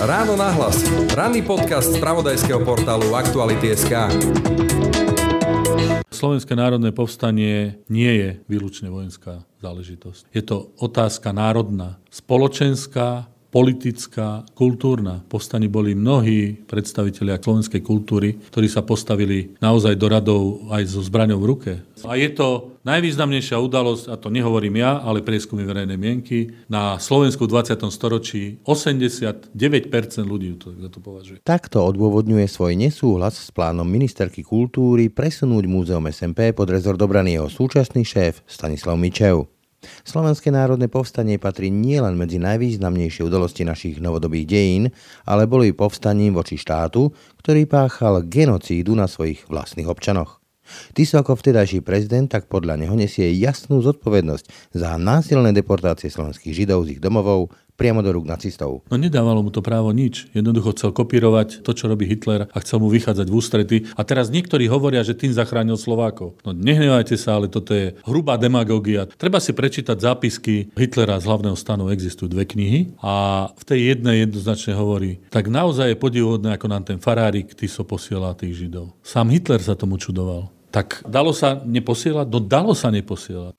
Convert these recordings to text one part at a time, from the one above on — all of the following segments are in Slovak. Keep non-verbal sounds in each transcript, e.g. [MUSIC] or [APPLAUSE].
Ráno nahlas. Ranný podcast z pravodajského portálu Aktuality.sk. Slovenské národné povstanie nie je výlučne vojenská záležitosť. Je to otázka národná, spoločenská, politická, kultúrna. Povstaní boli mnohí predstavitelia slovenskej kultúry, ktorí sa postavili naozaj do radov aj so zbraňou v ruke. A je to najvýznamnejšia udalosť, a to nehovorím ja, ale prieskumy verejnej mienky, na Slovensku v 20. storočí 89% ľudí to, to považuje. Takto odôvodňuje svoj nesúhlas s plánom ministerky kultúry presunúť Múzeum SMP pod rezort obrany jeho súčasný šéf Stanislav Mičev. Slovenské národné povstanie patrí nielen medzi najvýznamnejšie udalosti našich novodobých dejín, ale bolo i povstaním voči štátu, ktorý páchal genocídu na svojich vlastných občanoch. Tiso ako vtedajší prezident tak podľa neho nesie jasnú zodpovednosť za násilné deportácie slovenských židov z ich domovov, priamo do rúk nacistov. No nedávalo mu to právo nič. Jednoducho chcel kopírovať to, čo robí Hitler a chcel mu vychádzať v ústrety. A teraz niektorí hovoria, že tým zachránil Slovákov. No nehnevajte sa, ale toto je hrubá demagogia. Treba si prečítať zápisky Hitlera z hlavného stanu. Existujú dve knihy a v tej jednej jednoznačne hovorí, tak naozaj je podivuhodné, ako nám ten farárik Tiso posiela tých Židov. Sám Hitler sa tomu čudoval. Tak dalo sa neposielať? No dalo sa neposielať.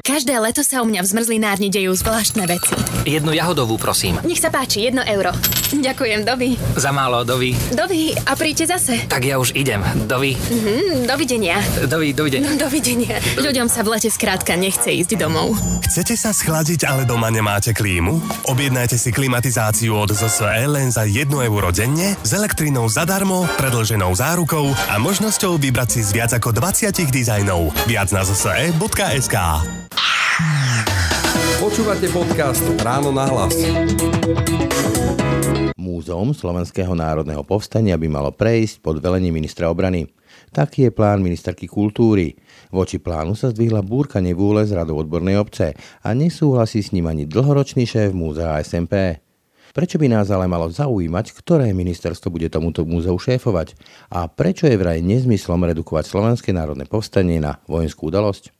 Každé leto sa u mňa v zmrzlinárni dejú zvláštne veci. Jednu jahodovú, prosím. Nech sa páči, jedno euro. Ďakujem, dovi. Za málo, dovi. Dovi, a príďte zase. Tak ja už idem. Dovi. Mhm, dovidenia. Dovi, dovidenia. No, dovidenia. Ľuďom sa v lete skrátka nechce ísť domov. Chcete sa schladiť, ale doma nemáte klímu? Objednajte si klimatizáciu od ZSE len za 1 euro denne, s elektrinou zadarmo, predlženou zárukou a možnosťou vybrať si z viac ako 20 dizajnov. Viac na zse.sk Počúvate podcast Ráno na hlas. Múzeum Slovenského národného povstania by malo prejsť pod velenie ministra obrany. Taký je plán ministerky kultúry. Voči plánu sa zdvihla búrka nevúle z radou odbornej obce a nesúhlasí s ním ani dlhoročný šéf múzea SMP. Prečo by nás ale malo zaujímať, ktoré ministerstvo bude tomuto múzeu šéfovať? A prečo je vraj nezmyslom redukovať Slovenské národné povstanie na vojenskú udalosť?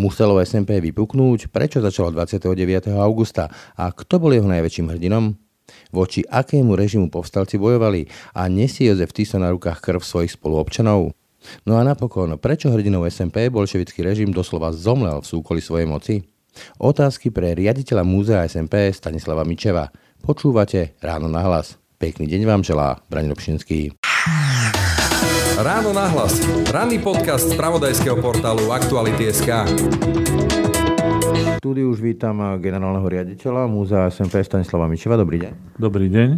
Muselo SMP vypuknúť, prečo začalo 29. augusta a kto bol jeho najväčším hrdinom? Voči akému režimu povstalci bojovali a nesie Jozef Tiso na rukách krv svojich spoluobčanov? No a napokon, prečo hrdinou SMP bolševický režim doslova zomlel v súkoli svojej moci? Otázky pre riaditeľa múzea SMP Stanislava Mičeva. Počúvate Ráno na hlas. Pekný deň vám želá Braň Robšinský. Ráno na hlas. Ranný podcast z pravodajského portálu Aktuality.sk. Tu už vítam generálneho riaditeľa múzea SMP Stanislava Mičeva. Dobrý deň. Dobrý deň.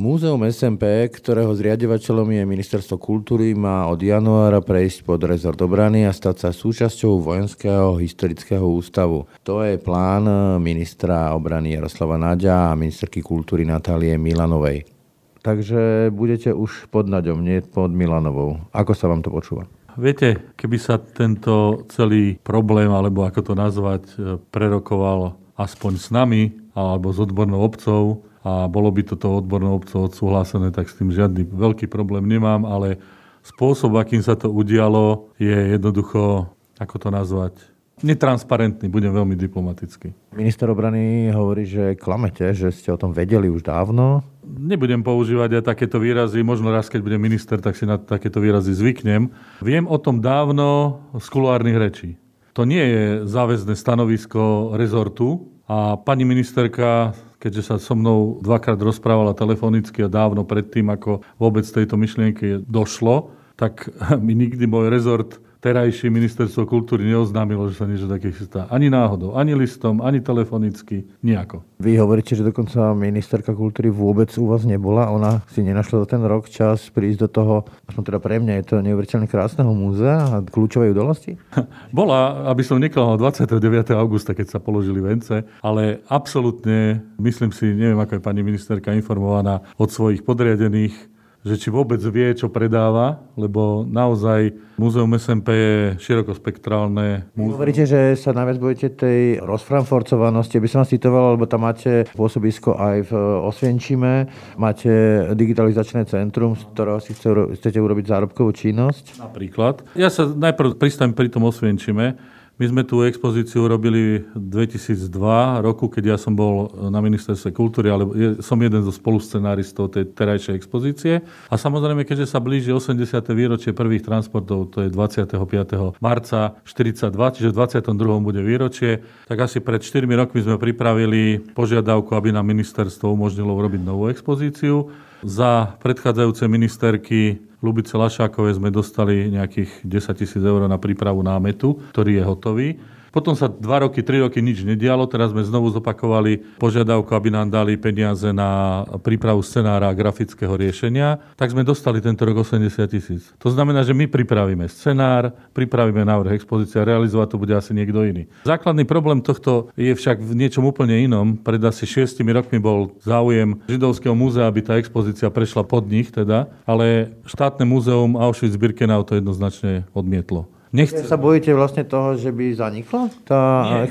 Múzeum SMP, ktorého zriadovateľom je Ministerstvo kultúry, má od januára prejsť pod rezort obrany a stať sa súčasťou Vojenského historického ústavu. To je plán ministra obrany Jaroslava Naďa a ministerky kultúry Natálie Milanovej. Takže budete už pod Naďom, nie pod Milanovou. Ako sa vám to počúva? Viete, keby sa tento celý problém, alebo ako to nazvať, prerokoval aspoň s nami, alebo s odbornou obcov, a bolo by toto odbornou obcov odsúhlasené, tak s tým žiadny veľký problém nemám, ale spôsob, akým sa to udialo, je jednoducho, ako to nazvať, netransparentný, budem veľmi diplomatický. Minister obrany hovorí, že klamete, že ste o tom vedeli už dávno. Nebudem používať aj takéto výrazy, možno raz, keď budem minister, tak si na takéto výrazy zvyknem. Viem o tom dávno z kuluárnych rečí. To nie je záväzné stanovisko rezortu a pani ministerka keďže sa so mnou dvakrát rozprávala telefonicky a dávno predtým, ako vôbec tejto myšlienky došlo, tak [LAUGHS] mi nikdy môj rezort terajšie ministerstvo kultúry neoznámilo, že sa niečo také chystá. Ani náhodou, ani listom, ani telefonicky, nejako. Vy hovoríte, že dokonca ministerka kultúry vôbec u vás nebola. Ona si nenašla za ten rok čas prísť do toho, aspoň teda pre mňa je to neuveriteľne krásneho múzea a kľúčovej udalosti? [LAUGHS] Bola, aby som neklamal 29. augusta, keď sa položili vence, ale absolútne, myslím si, neviem, ako je pani ministerka informovaná od svojich podriadených, že či vôbec vie, čo predáva, lebo naozaj Múzeum SMP je širokospektrálne múzeum. Hovoríte, že sa najviac budete tej rozfranforcovanosti, by som vás citoval, lebo tam máte pôsobisko aj v Osvienčime, máte digitalizačné centrum, z ktorého si chcete urobiť zárobkovú činnosť. Napríklad. Ja sa najprv pristavím pri tom Osvienčime. My sme tú expozíciu robili 2002 roku, keď ja som bol na ministerstve kultúry, ale som jeden zo spoluscenáristov tej terajšej expozície. A samozrejme, keďže sa blíži 80. výročie prvých transportov, to je 25. marca 42, čiže v 22. bude výročie, tak asi pred 4 rokmi sme pripravili požiadavku, aby nám ministerstvo umožnilo urobiť novú expozíciu. Za predchádzajúce ministerky Lubice Lašákovej sme dostali nejakých 10 tisíc eur na prípravu námetu, ktorý je hotový. Potom sa dva roky, tri roky nič nedialo, teraz sme znovu zopakovali požiadavku, aby nám dali peniaze na prípravu scenára a grafického riešenia, tak sme dostali tento rok 80 tisíc. To znamená, že my pripravíme scenár, pripravíme návrh expozície a realizovať to bude asi niekto iný. Základný problém tohto je však v niečom úplne inom. Pred asi šiestimi rokmi bol záujem Židovského múzea, aby tá expozícia prešla pod nich teda, ale štátne múzeum Auschwitz-Birkenau to jednoznačne odmietlo. Nechce... Sa bojíte vlastne toho, že by zanikla? Tá...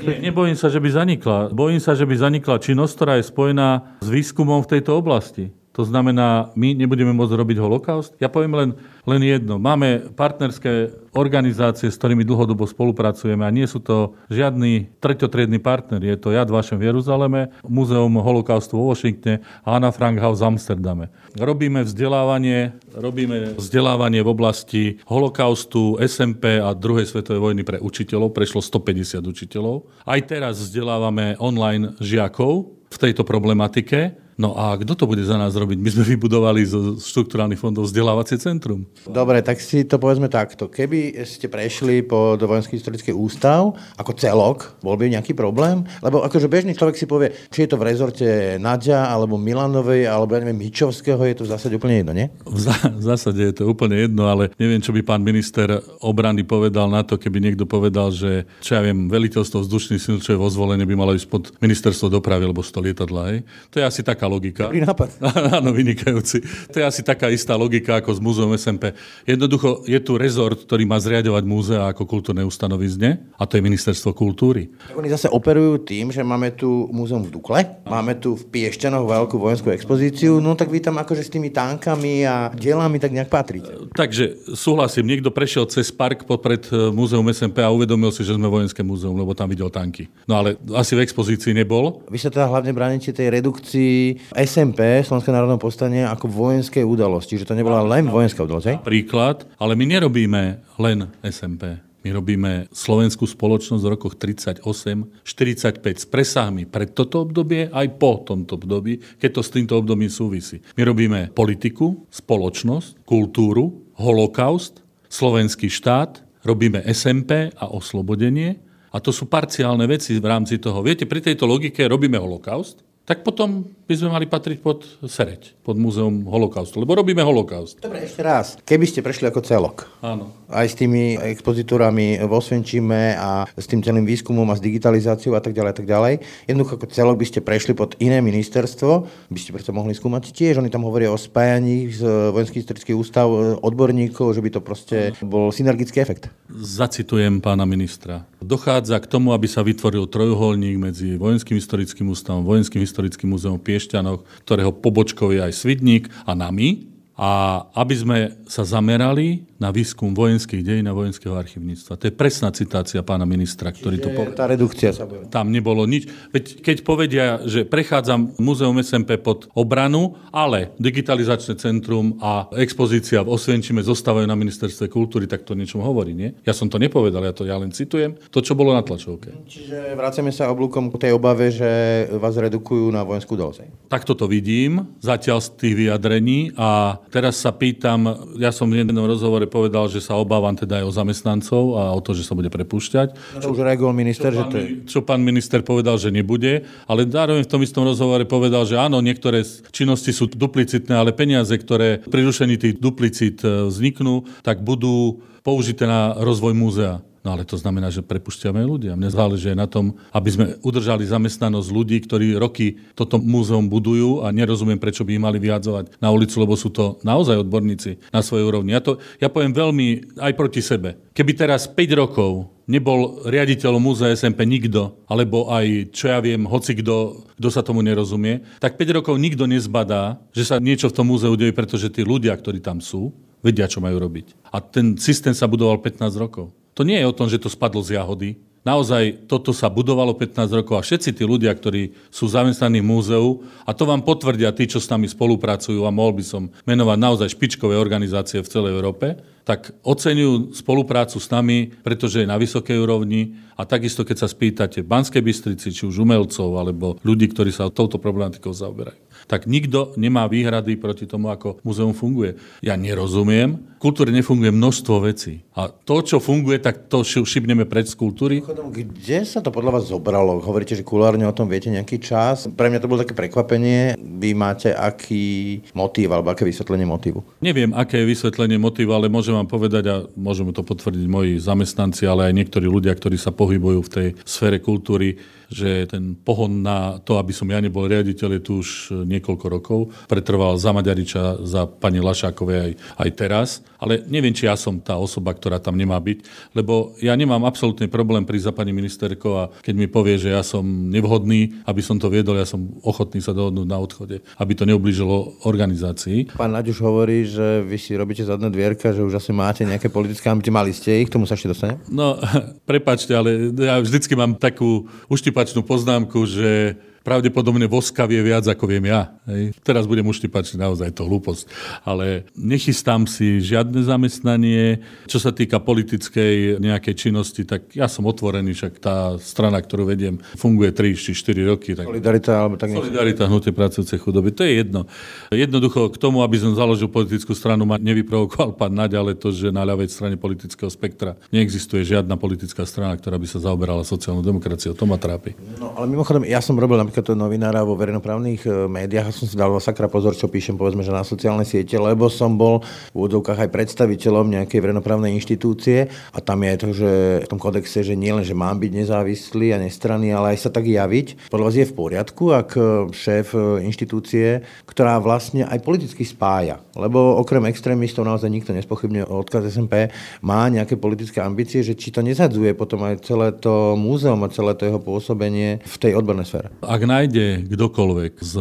Nie, nie, nebojím sa, že by zanikla. Bojím sa, že by zanikla činnosť, ktorá je spojená s výskumom v tejto oblasti. To znamená, my nebudeme môcť robiť holokaust? Ja poviem len, len jedno. Máme partnerské organizácie, s ktorými dlhodobo spolupracujeme a nie sú to žiadny treťotriedný partner. Je to Jad Vašem v Jeruzaleme, Múzeum holokaustu vo Washingtone a Anna Frank House v Amsterdame. Robíme vzdelávanie, robíme vzdelávanie v oblasti holokaustu, SMP a druhej svetovej vojny pre učiteľov. Prešlo 150 učiteľov. Aj teraz vzdelávame online žiakov v tejto problematike. No a kto to bude za nás robiť? My sme vybudovali zo štruktúrálnych fondov vzdelávacie centrum. Dobre, tak si to povedzme takto. Keby ste prešli po Vojenský historický ústav ako celok, bol by nejaký problém? Lebo akože bežný človek si povie, či je to v rezorte Nadia, alebo Milanovej, alebo ja neviem, Mičovského, je to v zásade úplne jedno, nie? V, v zásade je to úplne jedno, ale neviem, čo by pán minister obrany povedal na to, keby niekto povedal, že čo ja viem, veliteľstvo vzdušných síl, čo je vo zvolenie, by malo ísť pod ministerstvo dopravy, alebo to lietadla. Hej. To je asi taká logika. Dobrý nápad. [LAUGHS] Áno, vynikajúci. To je asi taká istá logika ako s múzeum SMP. Jednoducho je tu rezort, ktorý má zriadovať múzea ako kultúrne ustanovizne a to je ministerstvo kultúry. Oni zase operujú tým, že máme tu múzeum v Dukle, máme tu v Piešťanoch veľkú vojenskú expozíciu, no tak vy tam akože s tými tankami a dielami tak nejak patríte. Takže súhlasím, niekto prešiel cez park popred e, múzeum SMP a uvedomil si, že sme vojenské múzeum, lebo tam videl tanky. No ale asi v expozícii nebol. Vy sa teda hlavne bránite tej redukcii SMP, Slovenské národné povstanie, ako vojenskej udalosti, že to nebola len vojenská udalosť. Príklad, ale my nerobíme len SMP. My robíme slovenskú spoločnosť v rokoch 38, 45 s presahmi pre toto obdobie aj po tomto období, keď to s týmto obdobím súvisí. My robíme politiku, spoločnosť, kultúru, holokaust, slovenský štát, robíme SMP a oslobodenie a to sú parciálne veci v rámci toho. Viete, pri tejto logike robíme holokaust, tak potom by sme mali patriť pod Sereď, pod Múzeum holokaustu, lebo robíme holokaust. Dobre, ešte raz. Keby ste prešli ako celok, Áno. Aj s tými expozitúrami vo Svenčime a s tým celým výskumom a s digitalizáciou a tak ďalej, a tak ďalej, jednoducho ako celok by ste prešli pod iné ministerstvo, by ste preto mohli skúmať tiež. Oni tam hovoria o spájaní z Vojenský historický ústav odborníkov, že by to proste bol synergický efekt. Zacitujem pána ministra. Dochádza k tomu, aby sa vytvoril trojuholník medzi Vojenským historickým ústavom, Vojenským historickým múzeum v Piešťanoch, ktorého pobočkou je aj Svidník a nami. A aby sme sa zamerali na výskum vojenských dejín a vojenského archivníctva. To je presná citácia pána ministra, ktorý Čiže to povedal. Tá redukcia sa bude. Tam nebolo nič. Veď keď povedia, že prechádzam Múzeum SMP pod obranu, ale digitalizačné centrum a expozícia v Osvienčime zostávajú na ministerstve kultúry, tak to niečom hovorí, nie? Ja som to nepovedal, ja to ja len citujem, to, čo bolo na tlačovke. Čiže vraceme sa oblúkom k tej obave, že vás redukujú na vojenskú udalosť. Takto to vidím, zatiaľ z tých vyjadrení a teraz sa pýtam, ja som v jednom rozhovore povedal, že sa obávam teda aj o zamestnancov a o to, že sa bude prepúšťať. To už reagoval minister, že Pán to je... čo pán minister povedal, že nebude, ale zároveň v tom istom rozhovore povedal, že áno, niektoré činnosti sú duplicitné, ale peniaze, ktoré pri rušení tých duplicit e, vzniknú, tak budú použité na rozvoj múzea. No ale to znamená, že prepušťame ľudia. Mne záleží na tom, aby sme udržali zamestnanosť ľudí, ktorí roky toto múzeum budujú a nerozumiem, prečo by ich mali vyhadzovať na ulicu, lebo sú to naozaj odborníci na svojej úrovni. Ja, to, ja poviem veľmi aj proti sebe. Keby teraz 5 rokov nebol riaditeľom múzea SMP nikto, alebo aj, čo ja viem, hoci kto, kto sa tomu nerozumie, tak 5 rokov nikto nezbadá, že sa niečo v tom múzeu deje, pretože tí ľudia, ktorí tam sú, vedia, čo majú robiť. A ten systém sa budoval 15 rokov. To nie je o tom, že to spadlo z jahody. Naozaj toto sa budovalo 15 rokov a všetci tí ľudia, ktorí sú zamestnaní v múzeu, a to vám potvrdia tí, čo s nami spolupracujú a mohol by som menovať naozaj špičkové organizácie v celej Európe, tak oceňujú spoluprácu s nami, pretože je na vysokej úrovni a takisto, keď sa spýtate v Banskej Bystrici, či už umelcov, alebo ľudí, ktorí sa touto problematikou zaoberajú tak nikto nemá výhrady proti tomu, ako muzeum funguje. Ja nerozumiem. Kultúre nefunguje množstvo vecí. A to, čo funguje, tak to šibneme preč z kultúry. Kde sa to podľa vás zobralo? Hovoríte, že kulárne o tom viete nejaký čas. Pre mňa to bolo také prekvapenie. Vy máte aký motív alebo aké vysvetlenie motívu? Neviem, aké je vysvetlenie motívu, ale môžem vám povedať a môžeme to potvrdiť moji zamestnanci, ale aj niektorí ľudia, ktorí sa pohybujú v tej sfére kultúry že ten pohon na to, aby som ja nebol riaditeľ, je tu už niekoľko rokov. Pretrval za Maďariča, za pani Lašákovej aj, aj teraz. Ale neviem, či ja som tá osoba, ktorá tam nemá byť, lebo ja nemám absolútny problém prísť za pani ministerko a keď mi povie, že ja som nevhodný, aby som to viedol, ja som ochotný sa dohodnúť na odchode, aby to neublížilo organizácii. Pán Naď už hovorí, že vy si robíte zadné dvierka, že už asi máte nejaké politické ambície. Mali ste ich, k tomu sa ešte dostane? No, [LAUGHS] prepačte, ale ja vždycky mám takú uštipa motivačnú poznámku, že pravdepodobne voska vie viac, ako viem ja. Hej. Teraz budem uštipačný, naozaj to hlúposť. Ale nechystám si žiadne zamestnanie. Čo sa týka politickej nejakej činnosti, tak ja som otvorený, však tá strana, ktorú vediem, funguje 3 či 4 roky. Tak... Solidarita, alebo tak niečo. Solidarita, hnutie pracujúcej chudoby, to je jedno. Jednoducho k tomu, aby som založil politickú stranu, ma nevyprovokoval pán Naď, ale to, že na ľavej strane politického spektra neexistuje žiadna politická strana, ktorá by sa zaoberala sociálnou demokraciou. To ma trápi. No, ale mimochodom, ja som robil napríklad novinára vo verejnoprávnych e, médiách som si dal sakra pozor, čo píšem povedzme, že na sociálne siete, lebo som bol v úvodzovkách aj predstaviteľom nejakej verejnoprávnej inštitúcie a tam je to, že v tom kodexe, že nie len, že mám byť nezávislý a nestranný, ale aj sa tak javiť. Podľa vás je v poriadku, ak e, šéf e, inštitúcie, ktorá vlastne aj politicky spája, lebo okrem extrémistov naozaj nikto nespochybne odkaz SMP, má nejaké politické ambície, že či to nezadzuje potom aj celé to múzeum a celé to jeho pôsobenie v tej odbornej sfére. Ak ak nájde kdokoľvek z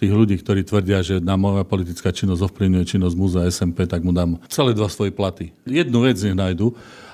tých ľudí, ktorí tvrdia, že na moja politická činnosť ovplyvňuje činnosť múzea SMP, tak mu dám celé dva svoje platy. Jednu vec nech nájdu,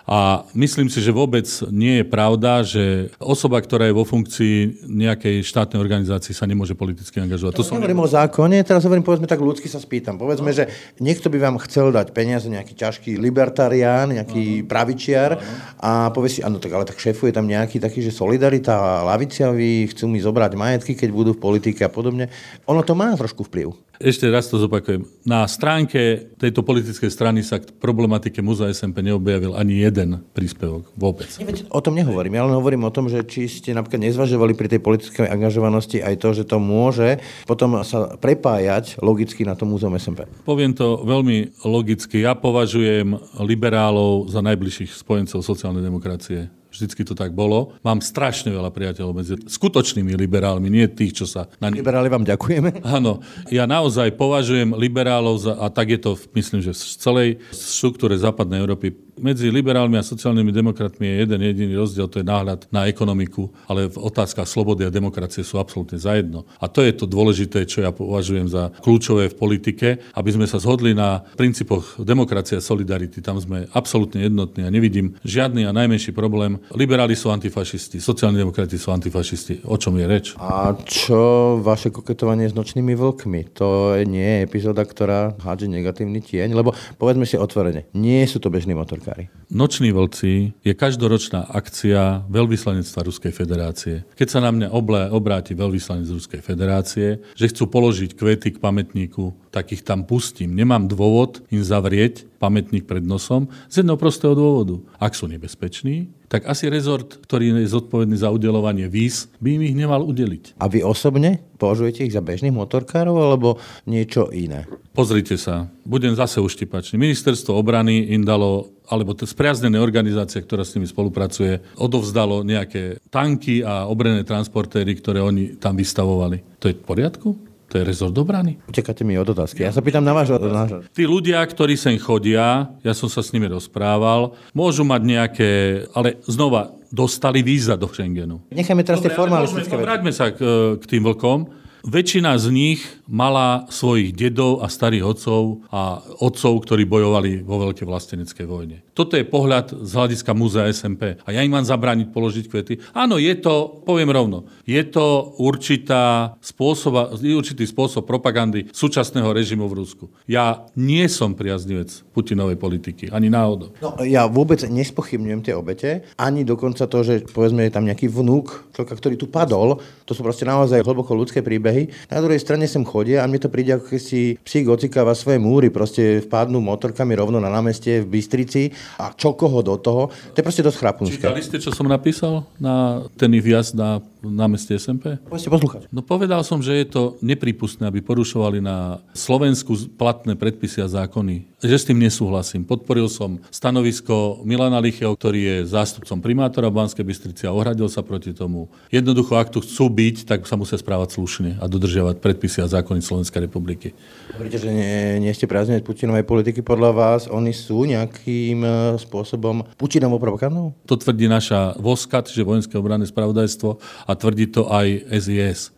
a myslím si, že vôbec nie je pravda, že osoba, ktorá je vo funkcii nejakej štátnej organizácii, sa nemôže politicky angažovať. To som hovorím o zákone, teraz hovorím, povedzme tak ľudsky sa spýtam. Povedzme, no. že niekto by vám chcel dať peniaze, nejaký ťažký libertarián, nejaký no. pravičiar no. a povie si, áno, tak ale tak šéfuje tam nejaký taký, že solidarita, laviciaví, chcú mi zobrať majetky, keď budú v politike a podobne. Ono to má trošku vplyv. Ešte raz to zopakujem. Na stránke tejto politickej strany sa k problematike Múzea SMP neobjavil ani jeden príspevok vôbec. O tom nehovorím. Ja len hovorím o tom, že či ste napríklad nezvažovali pri tej politickej angažovanosti aj to, že to môže potom sa prepájať logicky na to Múzeum SMP. Poviem to veľmi logicky. Ja považujem liberálov za najbližších spojencov sociálnej demokracie. Vždycky to tak bolo. Mám strašne veľa priateľov medzi skutočnými liberálmi, nie tých, čo sa... Na... Liberáli vám ďakujeme. [LAUGHS] Áno. Ja naozaj považujem liberálov za, a tak je to, myslím, že v celej štruktúre západnej Európy medzi liberálmi a sociálnymi demokratmi je jeden jediný rozdiel, to je náhľad na ekonomiku, ale v otázkach slobody a demokracie sú absolútne zajedno. A to je to dôležité, čo ja považujem za kľúčové v politike, aby sme sa zhodli na princípoch demokracie a solidarity. Tam sme absolútne jednotní a nevidím žiadny a najmenší problém. Liberáli sú antifašisti, sociálni demokrati sú antifašisti. O čom je reč? A čo vaše koketovanie s nočnými vlkmi? To nie je epizóda, ktorá hádže negatívny tieň, lebo povedzme si otvorene, nie sú to bežní motorky motorkári. Noční vlci je každoročná akcia veľvyslanectva Ruskej federácie. Keď sa na mňa oble, obráti veľvyslanec Ruskej federácie, že chcú položiť kvety k pamätníku, tak ich tam pustím. Nemám dôvod im zavrieť pamätník pred nosom z jedného prostého dôvodu. Ak sú nebezpeční, tak asi rezort, ktorý je zodpovedný za udelovanie víz, by im ich nemal udeliť. A vy osobne považujete ich za bežných motorkárov alebo niečo iné? Pozrite sa, budem zase uštipačný. Ministerstvo obrany im dalo alebo to spriaznené organizácia, ktorá s nimi spolupracuje, odovzdalo nejaké tanky a obrené transportéry, ktoré oni tam vystavovali. To je v poriadku? To je rezort obrany. Utekáte mi od otázky. Ja sa pýtam na váš názor. Tí ľudia, ktorí sem chodia, ja som sa s nimi rozprával, môžu mať nejaké, ale znova, dostali víza do Schengenu. Nechajme teraz Dobre, tie formalistické veci. Vráťme sa k, k tým vlkom. Väčšina z nich mala svojich dedov a starých otcov a otcov, ktorí bojovali vo veľkej vlasteneckej vojne. Toto je pohľad z hľadiska múzea SMP. A ja im mám zabrániť položiť kvety. Áno, je to, poviem rovno, je to určitá spôsob, určitý spôsob propagandy súčasného režimu v Rusku. Ja nie som priaznivec Putinovej politiky, ani náhodou. No, ja vôbec nespochybňujem tie obete, ani dokonca to, že povedzme je tam nejaký vnúk človeka, ktorý tu padol, to sú proste naozaj hlboko ľudské príbehy. Na druhej strane sem chodia a mne to príde, ako keď si psík ocikáva svoje múry, proste vpadnú motorkami rovno na námestie v Bystrici a čo koho do toho. To je proste dosť chrapunské. Čítali ste, čo som napísal na ten ich vjazd na námestie SMP? Poďte poslúchať. No povedal som, že je to nepripustné, aby porušovali na Slovensku platné predpisy a zákony. Že s tým nesúhlasím. Podporil som stanovisko Milana Licheho, ktorý je zástupcom primátora v Banskej Bystrici a ohradil sa proti tomu. Jednoducho, ak tu chcú byť, tak sa musia správať slušne a dodržiavať predpisy a zákony Slovenskej republiky. Hovoríte, že nie, nie ste priaznivec Putinovej politiky. Podľa vás oni sú nejakým e, spôsobom Putinovou propagandou? To tvrdí naša VOSKAT, že vojenské obranné spravodajstvo a tvrdí to aj SIS.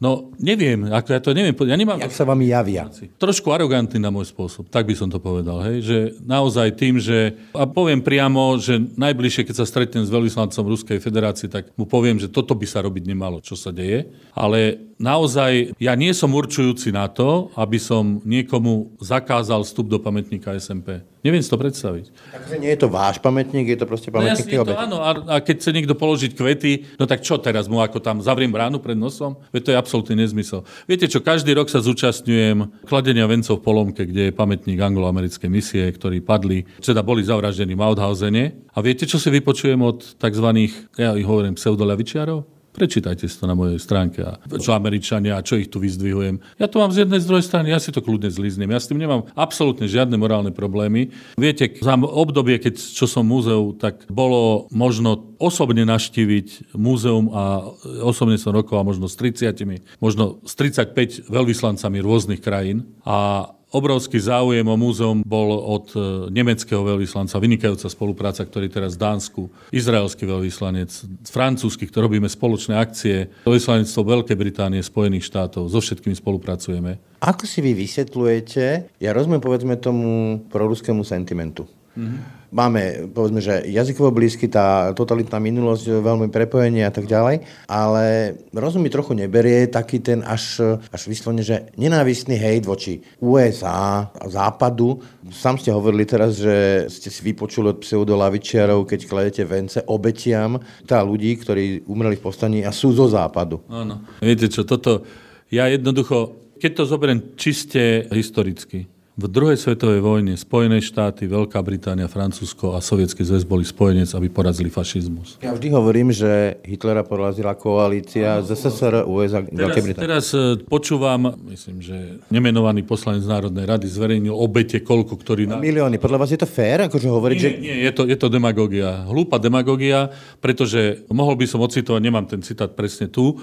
No, neviem, ako ja to neviem. Ja nemám... Jak sa vám javia? Trošku arogantný na môj spôsob, tak by som to povedal. Hej? Že naozaj tým, že... A poviem priamo, že najbližšie, keď sa stretnem s veľvyslancom Ruskej federácie, tak mu poviem, že toto by sa robiť nemalo, čo sa deje. Ale naozaj ja nie som určujúci na to, aby som niekomu zakázal vstup do pamätníka SMP. Neviem si to predstaviť. Takže nie je to váš pamätník, je to proste pamätník no, jasne, to, áno, a, a keď chce niekto položiť kvety, no tak čo teraz mu ako tam zavriem bránu pred nosom? Veď to je absolútny nezmysel. Viete čo, každý rok sa zúčastňujem kladenia vencov v Polomke, kde je pamätník anglo-americkej misie, ktorí padli, teda boli zavraždení v Mauthausene. A viete, čo si vypočujem od tzv. ja ich hovorím pseudoľavičiarov? Prečítajte si to na mojej stránke. A čo Američania a čo ich tu vyzdvihujem. Ja to mám z jednej, z druhej strany, ja si to kľudne zliznem. Ja s tým nemám absolútne žiadne morálne problémy. Viete, za obdobie, keď čo som múzeu, tak bolo možno osobne naštíviť múzeum a osobne som rokoval možno s 30, možno s 35 veľvyslancami rôznych krajín. A Obrovský záujem o múzeum bol od e, nemeckého veľvyslanca, vynikajúca spolupráca, ktorý teraz v Dánsku, izraelský veľvyslanec, francúzsky, ktorý robíme spoločné akcie, veľvyslanectvo Veľkej Británie, Spojených štátov, so všetkými spolupracujeme. Ako si vy vysvetľujete, ja rozumiem povedzme tomu proruskému sentimentu, mm-hmm máme, povedzme, že jazykovo blízky, tá totalitná minulosť, veľmi prepojenie a tak ďalej, ale rozum mi trochu neberie taký ten až, až vyslovene, že nenávistný hejt voči USA západu. Sám ste hovorili teraz, že ste si vypočuli od pseudolavičiarov, keď kladete vence obetiam tá ľudí, ktorí umreli v povstaní a sú zo západu. Áno. Viete čo, toto, ja jednoducho, keď to zoberiem čiste historicky, v druhej svetovej vojne Spojené štáty, Veľká Británia, Francúzsko a Sovietský zväz boli spojenec, aby porazili fašizmus. Ja vždy hovorím, že Hitlera porazila koalícia z SSR, USA, Veľkej Británie. Teraz e, počúvam, myslím, že nemenovaný poslanec Národnej rady zverejnil obete, koľko, ktorý... Na... Milióny. Podľa vás je to fér? Akože hovoriť, nie, že... nie, je to, je to demagogia. Hlúpa demagogia, pretože mohol by som ocitovať, nemám ten citát presne tu,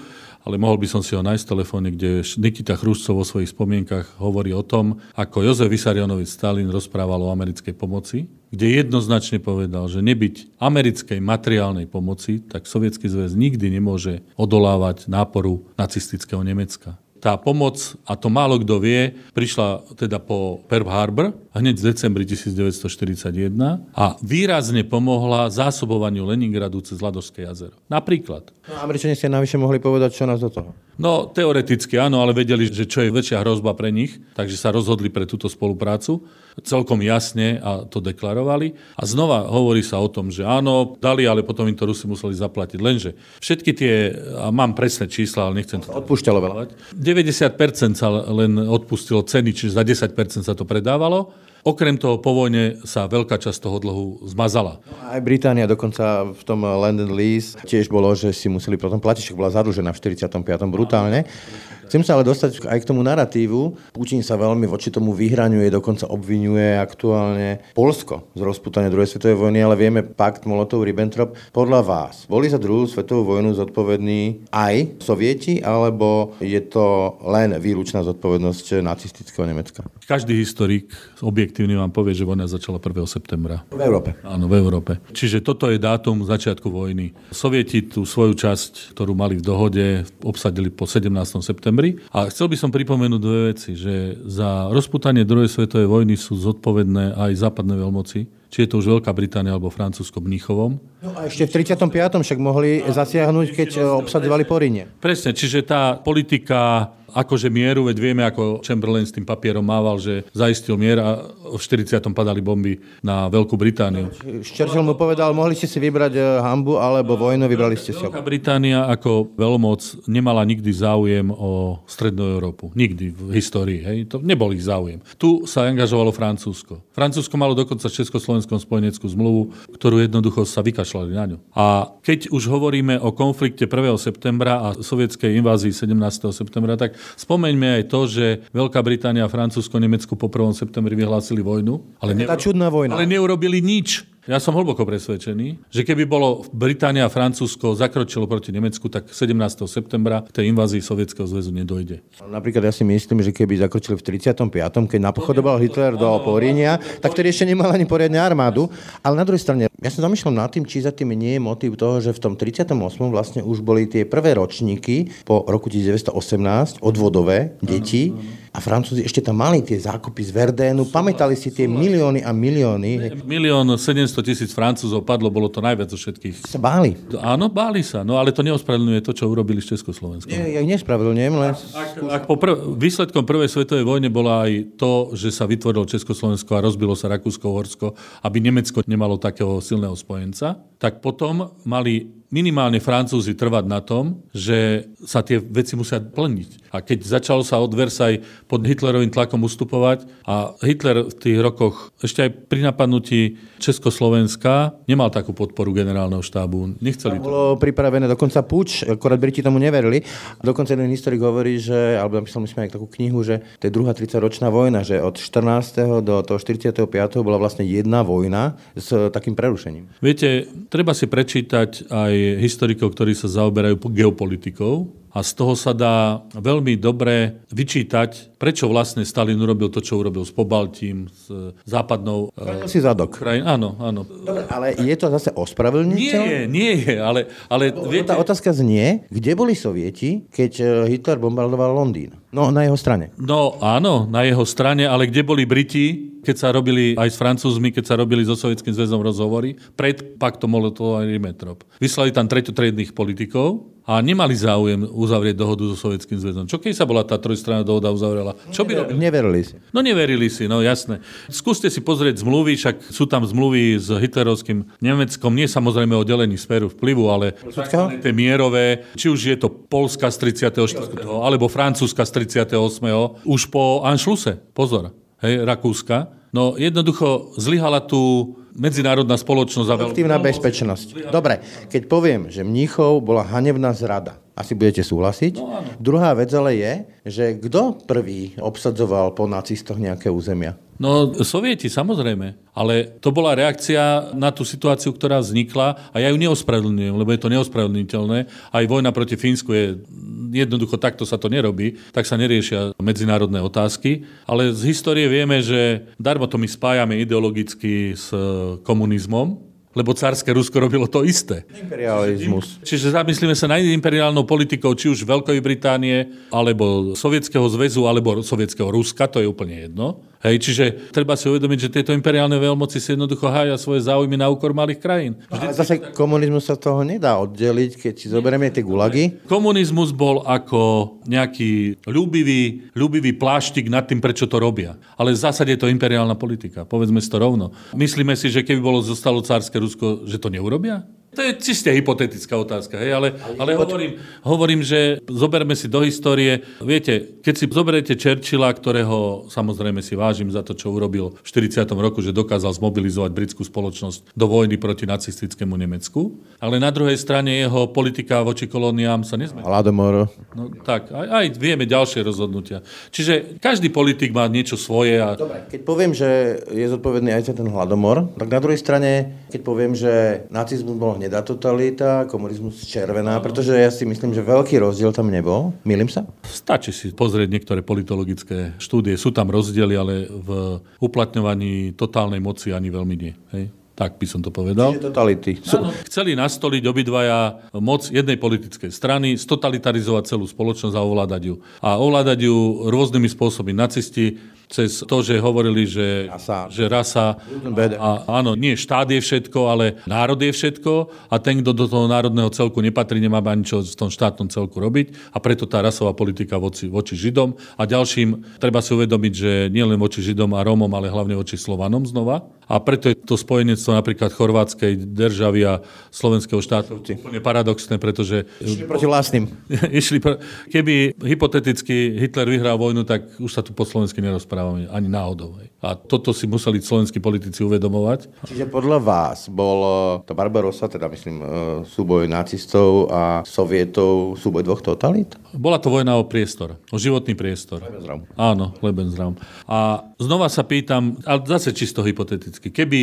ale mohol by som si ho nájsť v telefóne, kde Nikita Chrušcov vo svojich spomienkach hovorí o tom, ako Jozef Vysarionovič Stalin rozprával o americkej pomoci, kde jednoznačne povedal, že nebyť americkej materiálnej pomoci, tak Sovietský zväz nikdy nemôže odolávať náporu nacistického Nemecka tá pomoc, a to málo kto vie, prišla teda po Pearl Harbor, hneď v decembri 1941 a výrazne pomohla zásobovaniu Leningradu cez Ladošské jazero. Napríklad. No, Američania ste navyše mohli povedať, čo nás do toho. No, teoreticky áno, ale vedeli, že čo je väčšia hrozba pre nich, takže sa rozhodli pre túto spoluprácu. Celkom jasne a to deklarovali. A znova hovorí sa o tom, že áno, dali, ale potom im to Rusi museli zaplatiť. Lenže všetky tie, a mám presné čísla, ale nechcem to... Odpúšťalo veľa. 90% sa len odpustilo ceny, čiže za 10% sa to predávalo. Okrem toho po vojne sa veľká časť toho dlhu zmazala. No, aj Británia dokonca v tom Land and Lease tiež bolo, že si museli potom platiť, však bola zadlžená v 45. brutálne. Chcem sa ale dostať aj k tomu narratívu. Putin sa veľmi voči tomu vyhraňuje, dokonca obvinuje aktuálne Polsko z rozputania druhej svetovej vojny, ale vieme pakt Molotov-Ribbentrop. Podľa vás, boli za druhú svetovú vojnu zodpovední aj sovieti, alebo je to len výlučná zodpovednosť nacistického Nemecka? Každý historik objekt objektívny vám povie, že vojna začala 1. septembra. V Európe. Áno, v Európe. Čiže toto je dátum začiatku vojny. Sovieti tú svoju časť, ktorú mali v dohode, obsadili po 17. septembri. A chcel by som pripomenúť dve veci, že za rozputanie druhej svetovej vojny sú zodpovedné aj západné veľmoci, či je to už Veľká Británia alebo Francúzsko Mníchovom. No a ešte v 35. však mohli zasiahnuť, keď obsadzovali Poríne. Presne, čiže tá politika akože mieru, veď vieme, ako Chamberlain s tým papierom mával, že zaistil mier a v 40. padali bomby na Veľkú Britániu. Churchill mu povedal, mohli ste si vybrať e, hambu alebo vojnu, vybrali ste si Veľká Británia ako veľmoc nemala nikdy záujem o Strednú Európu. Nikdy v histórii. Hej? To nebol ich záujem. Tu sa angažovalo Francúzsko. Francúzsko malo dokonca Československom spojeneckú zmluvu, ktorú jednoducho sa vykašľali na ňu. A keď už hovoríme o konflikte 1. septembra a sovietskej invázii 17. septembra, tak Spomeňme aj to, že Veľká Británia a Francúzsko Nemecku po 1. septembri vyhlásili vojnu, ale, Tá čudná vojna. ale neurobili nič. Ja som hlboko presvedčený, že keby bolo Británia a Francúzsko zakročilo proti Nemecku, tak 17. septembra tej invázii Sovietskeho zväzu nedojde. Napríklad ja si myslím, že keby zakročili v 35., keď napochodoval Hitler do Porínia, tak ktorý ešte nemal ani poriadne armádu. Ale na druhej strane, ja sa zamýšľam nad tým, či za tým nie je motív toho, že v tom 38. vlastne už boli tie prvé ročníky po roku 1918, odvodové, deti, a Francúzi ešte tam mali tie zákupy z Verdénu, pamätali si tie milióny a milióny. Milión 700 tisíc Francúzov padlo, bolo to najviac zo všetkých. Sa báli. Áno, báli sa, no ale to neospravedlňuje to, čo urobili s Československom. Nie, ja nespravedlňujem, len... Ak, ak po prv, výsledkom prvej svetovej vojny bola aj to, že sa vytvorilo Československo a rozbilo sa Rakúsko-Horsko, aby Nemecko nemalo takého silného spojenca, tak potom mali minimálne Francúzi trvať na tom, že sa tie veci musia plniť. A keď začalo sa od Versailles pod Hitlerovým tlakom ustupovať a Hitler v tých rokoch, ešte aj pri napadnutí Československa, nemal takú podporu generálneho štábu. Nechceli to. Bolo pripravené dokonca puč, akorát Briti tomu neverili. Dokonca jeden historik hovorí, že, alebo napísal myslím aj takú knihu, že to je druhá 30-ročná vojna, že od 14. do toho 45. bola vlastne jedna vojna s takým prerušením. Viete, treba si prečítať aj historikov, ktorí sa zaoberajú geopolitikou a z toho sa dá veľmi dobre vyčítať, prečo vlastne Stalin urobil to, čo urobil s Pobaltím, s západnou... Chránil si zadok. Krajin. Áno, áno. Dobre, ale je to zase Nie ospravedlniteľné? je, nie je, ale, ale viete, Tá otázka znie, kde boli Sovieti, keď e, Hitler bombardoval Londýn? No, na jeho strane. No áno, na jeho strane, ale kde boli Briti, keď sa robili aj s Francúzmi, keď sa robili so Sovietským zväzom rozhovory, pred paktom Molotov-Ribbentrop. Vyslali tam treťotriedných politikov a nemali záujem uzavrieť dohodu so Sovietským zväzom. Čo keď sa bola tá trojstranná dohoda uzavrela? Čo by robili? Neverili si. No neverili si, no jasné. Skúste si pozrieť zmluvy, však sú tam zmluvy s hitlerovským Nemeckom, nie samozrejme o delení sféru vplyvu, ale tie mierové, či už je to Polska z 34. alebo Francúzska z 38. už po Anšluse, pozor, hej, Rakúska. No jednoducho zlyhala tu medzinárodná spoločnosť a veľmi... Aktívna bezpečnosť. Dobre, keď poviem, že Mníchov bola hanebná zrada, asi budete súhlasiť. No, Druhá vec ale je, že kto prvý obsadzoval po nacistoch nejaké územia? No, sovieti, samozrejme. Ale to bola reakcia na tú situáciu, ktorá vznikla a ja ju neospravedlňujem, lebo je to neospravedlniteľné. Aj vojna proti Fínsku je jednoducho takto sa to nerobí, tak sa neriešia medzinárodné otázky. Ale z histórie vieme, že darmo to my spájame ideologicky s komunizmom, lebo cárske Rusko robilo to isté. Imperializmus. Čiže zamyslíme sa nad imperiálnou politikou, či už Veľkej Británie, alebo Sovietskeho zväzu, alebo Sovietskeho Ruska, to je úplne jedno. Hej, čiže treba si uvedomiť, že tieto imperiálne veľmoci si jednoducho hája svoje záujmy na úkor malých krajín. Ale zase komunizmus sa toho nedá oddeliť, keď si zoberieme tie gulagy. Komunizmus bol ako nejaký ľúbivý, ľúbivý pláštik nad tým, prečo to robia. Ale v zásade je to imperiálna politika. Povedzme si to rovno. Myslíme si, že keby bolo zostalo cárske Rusko, že to neurobia? To je čiste hypotetická otázka, hej? ale, ale hovorím, hovorím, že zoberme si do histórie. Viete, keď si zoberiete Churchilla, ktorého samozrejme si vážim za to, čo urobil v 40. roku, že dokázal zmobilizovať britskú spoločnosť do vojny proti nacistickému Nemecku, ale na druhej strane jeho politika voči kolóniám sa nezmenila. Hladomor. No tak, aj, aj vieme ďalšie rozhodnutia. Čiže každý politik má niečo svoje a Dobre, keď poviem, že je zodpovedný aj ten hladomor, tak na druhej strane, keď poviem, že nacizmus bol hneď hnedá totalita, komunizmus červená, pretože ja si myslím, že veľký rozdiel tam nebol. Milím sa? Stačí si pozrieť niektoré politologické štúdie. Sú tam rozdiely, ale v uplatňovaní totálnej moci ani veľmi nie. Hej? Tak by som to povedal. Čiže totality. Áno, chceli nastoliť obidvaja moc jednej politickej strany, stotalitarizovať celú spoločnosť a ovládať ju. A ovládať ju rôznymi spôsobmi. Nacisti cez to, že hovorili, že Rasa. že rasa a, áno, nie štát je všetko, ale národ je všetko a ten, kto do toho národného celku nepatrí, nemá ani čo v tom štátnom celku robiť a preto tá rasová politika voči, voči Židom a ďalším treba si uvedomiť, že nielen voči Židom a Rómom, ale hlavne voči Slovanom znova. A preto je to spojenectvo napríklad chorvátskej državy a slovenského štátu úplne paradoxné, pretože Proti vlastným. [LAUGHS] išli, pr- keby hypoteticky Hitler vyhral vojnu, tak už sa tu po slovensky nerozprávame ani náhodou. Hej. A toto si museli slovenskí politici uvedomovať. Čiže podľa vás bol eh, tá Barbarossa, teda myslím, eh, súboj nacistov a sovietov, súboj dvoch totalít? Bola to vojna o priestor, o životný priestor. Lebensraum. Áno, Lebensraum. A znova sa pýtam, ale zase čisto hypoteticky, keby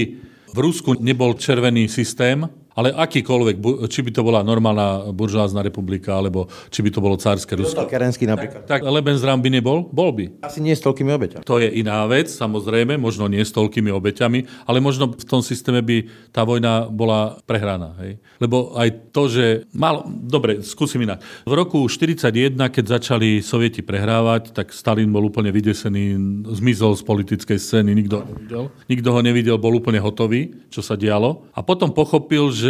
v Rusku nebol červený systém, ale akýkoľvek, či by to bola normálna buržoázna republika, alebo či by to bolo cárske Rusko, Kerenský napríklad. tak Lebensraum by nebol? Bol by. Asi nie s toľkými obeťami. To je iná vec, samozrejme, možno nie s toľkými obeťami, ale možno v tom systéme by tá vojna bola prehraná. Hej? Lebo aj to, že... Mal, dobre, skúsim inak. V roku 1941, keď začali sovieti prehrávať, tak Stalin bol úplne vydesený, zmizol z politickej scény, nikto ho nevidel. Nikto ho nevidel, bol úplne hotový, čo sa dialo. A potom pochopil, že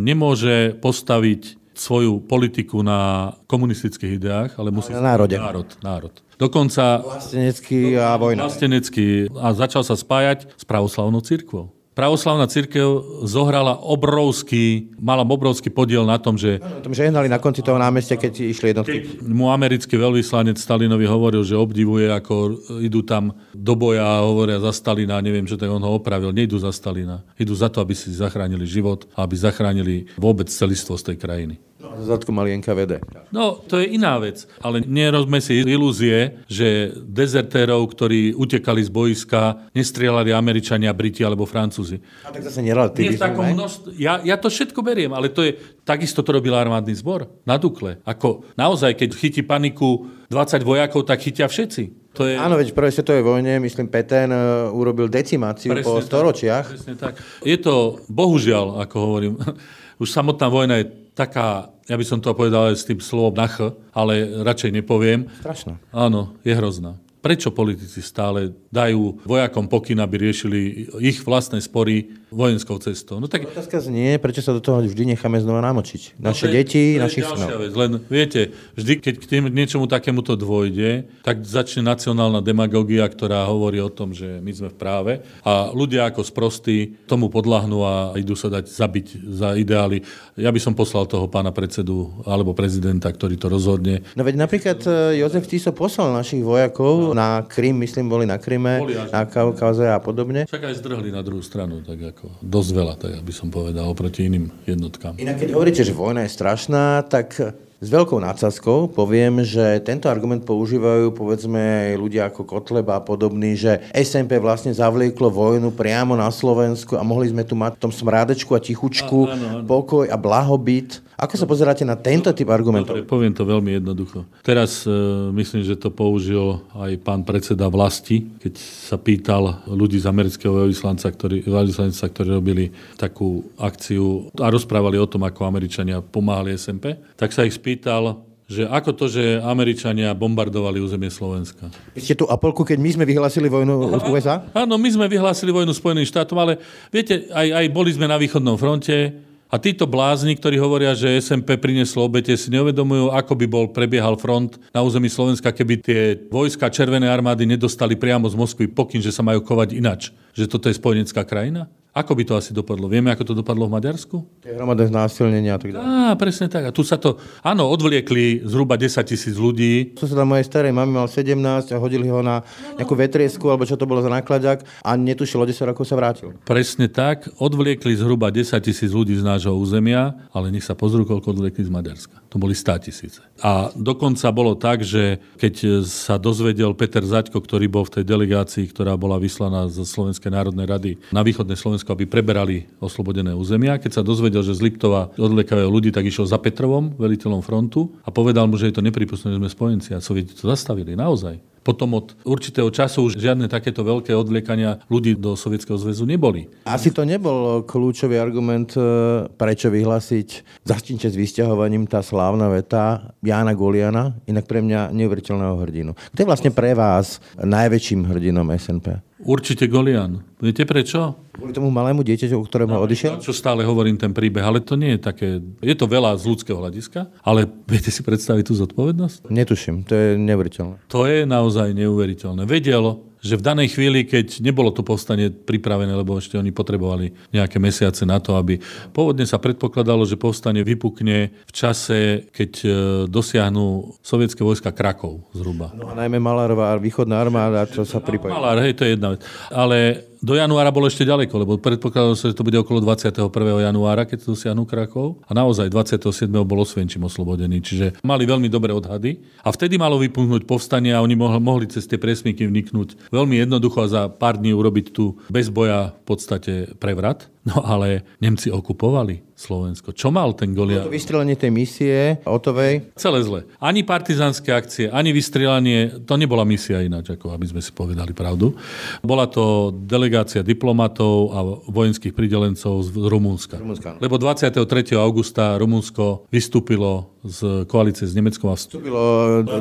nemôže postaviť svoju politiku na komunistických ideách, ale musí... Na národe. Národ, národ. Dokonca Vlastenecký a vojna. vlastenecký a začal sa spájať s pravoslavnou cirkvou. Pravoslavná církev zohrala obrovský, mala obrovský podiel na tom, že O tom žehnali na konci toho námestia, keď išli jednotky. mu americký veľvyslanec Stalinovi hovoril, že obdivuje, ako idú tam do boja a hovoria za Stalina, neviem, čo tak on ho opravil. Nejdú za Stalina. Idú za to, aby si zachránili život a aby zachránili vôbec celistvosť tej krajiny. Za zadku mali NKVD. No, to je iná vec. Ale nerozme si ilúzie, že dezertérov, ktorí utekali z boiska, nestrieľali Američania, Briti alebo Francúzi. A tak zase nerelativizujme. takom množstve. Ja, ja to všetko beriem, ale to je, takisto to robil armádny zbor na Dukle. Ako naozaj, keď chytí paniku 20 vojakov, tak chytia všetci. To je... Áno, veď v prvej svetovej vojne, myslím, Petén e, urobil decimáciu po tak, storočiach. Presne tak. Je to, bohužiaľ, ako hovorím, [LAUGHS] už samotná vojna je taká, ja by som to povedal aj s tým slovom nach, ale radšej nepoviem. Strašná. Áno, je hrozná. Prečo politici stále dajú vojakom pokyn, aby riešili ich vlastné spory vojenskou cestou? No tak Otázka znie, prečo sa do toho vždy necháme znova namočiť. Naše to je- deti, to je našich synov. vec. Len viete, vždy, keď k tým, niečomu takémuto dôjde, tak začne nacionálna demagogia, ktorá hovorí o tom, že my sme v práve a ľudia ako sprostí tomu podľahnú a idú sa dať zabiť za ideály. Ja by som poslal toho pána predsedu alebo prezidenta, ktorý to rozhodne. No veď napríklad e, Jozef Tiso poslal našich vojakov na Krym, myslím, boli na Kryme, Boli až- na Kaukaze a podobne. Však aj zdrhli na druhú stranu, tak ako dosť veľa, tak by som povedal, oproti iným jednotkám. Inak keď hovoríte, že vojna je strašná, tak s veľkou nadsázkou poviem, že tento argument používajú povedzme aj ľudia ako Kotleba a podobní, že SMP vlastne zavlieklo vojnu priamo na Slovensku a mohli sme tu mať v tom smrádečku a tichučku Á, áno, áno. pokoj a blahobyt. Ako sa pozeráte na tento typ argumentov? Dobre, poviem to veľmi jednoducho. Teraz e, myslím, že to použil aj pán predseda vlasti, keď sa pýtal ľudí z amerického veľvyslanca, ktorí, veľvyslanca, ktorí robili takú akciu a rozprávali o tom, ako Američania pomáhali SMP, tak sa ich spýtal, že ako to, že Američania bombardovali územie Slovenska. Ste tu Apolku, keď my sme vyhlásili vojnu USA? Áno, my sme vyhlásili vojnu Spojeným štátom, ale viete, aj, aj boli sme na východnom fronte a títo blázni, ktorí hovoria, že SMP prinieslo obete, si neuvedomujú, ako by bol prebiehal front na území Slovenska, keby tie vojska Červenej armády nedostali priamo z Moskvy pokyn, že sa majú kovať inač. Že toto je spojenecká krajina? Ako by to asi dopadlo? Vieme, ako to dopadlo v Maďarsku? Tie hromadné znásilnenia a tak ďalej. Á, presne tak. A tu sa to, áno, odvliekli zhruba 10 tisíc ľudí, Suseda mojej starej mamy mal 17 a hodili ho na nejakú vetriesku, alebo čo to bolo za nákladák a netušil, o 10 rokov sa vrátil. Presne tak. Odvliekli zhruba 10 tisíc ľudí z nášho územia, ale nech sa pozrú, koľko odvliekli z Maďarska. To boli 100 tisíce. A dokonca bolo tak, že keď sa dozvedel Peter Zaďko, ktorý bol v tej delegácii, ktorá bola vyslaná zo Slovenskej národnej rady na východné Slovensko aby preberali oslobodené územia. Keď sa dozvedel, že z Liptova odliekajú ľudí, tak išiel za Petrovom, veliteľom frontu a povedal mu, že je to nepripustné, že sme spojenci. A Sovieti to zastavili, naozaj. Potom od určitého času už žiadne takéto veľké odliekania ľudí do Sovietskeho zväzu neboli. Asi to nebol kľúčový argument, e, prečo vyhlásiť zaštínče s vysťahovaním tá slávna veta Jána Goliana, inak pre mňa neuveriteľného hrdinu. Kto je vlastne pre vás najväčším hrdinom SNP? Určite Golian. Viete prečo? Kvôli tomu malému dieťaťu, o ktorému odišiel? Čo stále hovorím ten príbeh, ale to nie je také... Je to veľa z ľudského hľadiska, ale viete si predstaviť tú zodpovednosť? Netuším, to je neuveriteľné. To je naozaj neuveriteľné. Vedel, že v danej chvíli, keď nebolo to povstanie pripravené, lebo ešte oni potrebovali nejaké mesiace na to, aby... Pôvodne sa predpokladalo, že povstanie vypukne v čase, keď e, dosiahnu sovietské vojska Krakov zhruba. No a najmä Malárová východná armáda, čo sa pripojí. Malár, hej, to je jedna vec. Ale do januára bolo ešte ďaleko, lebo predpokladalo sa, že to bude okolo 21. januára, keď dosiahnu Krakov. A naozaj 27. bol Osvienčim oslobodený. Čiže mali veľmi dobré odhady. A vtedy malo vypuhnúť povstanie a oni mohli, mohli cez tie presmyky vniknúť veľmi jednoducho a za pár dní urobiť tu bez boja v podstate prevrat. No ale Nemci okupovali Slovensko. Čo mal ten Goliat? To vystrelenie tej misie Otovej? Celé zle. Ani partizánske akcie, ani vystrelanie, to nebola misia ináč, ako aby sme si povedali pravdu. Bola to delegácia diplomatov a vojenských pridelencov z Rumúnska. Rumunska. Lebo 23. augusta Rumunsko vystúpilo z koalície s Nemeckom a Vstúpilo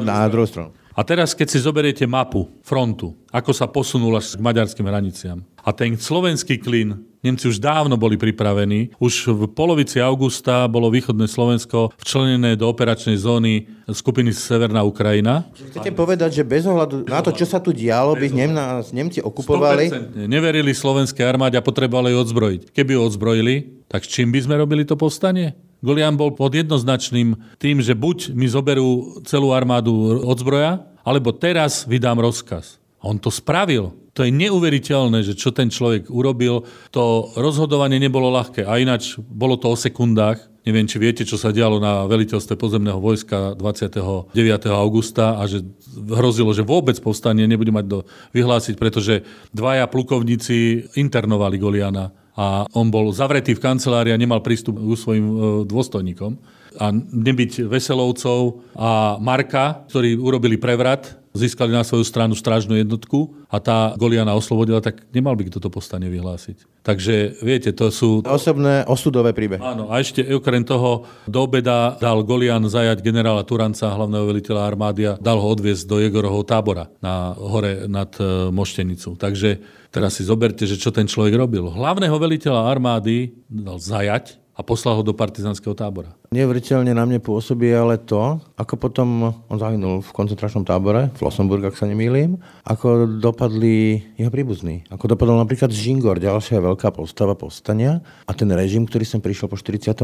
na druhú stranu. A teraz, keď si zoberiete mapu frontu, ako sa posunula k maďarským hraniciam. A ten slovenský klin, Nemci už dávno boli pripravení. Už v polovici augusta bolo východné Slovensko včlenené do operačnej zóny skupiny Severná Ukrajina. Chcete povedať, že bez ohľadu na to, čo sa tu dialo, by Nem, nás Nemci okupovali? 100% Neverili slovenskej armáde a potrebovali ju odzbrojiť. Keby ju odzbrojili, tak čím by sme robili to povstanie? Golian bol pod jednoznačným tým, že buď mi zoberú celú armádu odzbroja, alebo teraz vydám rozkaz. On to spravil. To je neuveriteľné, že čo ten človek urobil. To rozhodovanie nebolo ľahké. A ináč bolo to o sekundách. Neviem, či viete, čo sa dialo na veliteľstve pozemného vojska 29. augusta a že hrozilo, že vôbec povstanie nebude mať do vyhlásiť, pretože dvaja plukovníci internovali Goliana a on bol zavretý v kancelárii a nemal prístup k svojim e, dôstojníkom. A nebyť Veselovcov a Marka, ktorí urobili prevrat, získali na svoju stranu strážnu jednotku a tá Goliana oslobodila, tak nemal by toto povstanie vyhlásiť. Takže viete, to sú... Osobné osudové príbehy. Áno, a ešte okrem toho do obeda dal Golian zajať generála Turanca, hlavného veliteľa armády a dal ho odviezť do Jegorovho tábora na hore nad e, Moštenicu. Takže teraz si zoberte, že čo ten človek robil. Hlavného veliteľa armády dal zajať a poslal ho do partizánskeho tábora. Neuveriteľne na mne pôsobí ale to, ako potom on zahynul v koncentračnom tábore, v Flossenburg, ak sa nemýlim, ako dopadli jeho príbuzní. Ako dopadol napríklad Žingor, ďalšia veľká postava povstania a ten režim, ktorý sem prišiel po 48.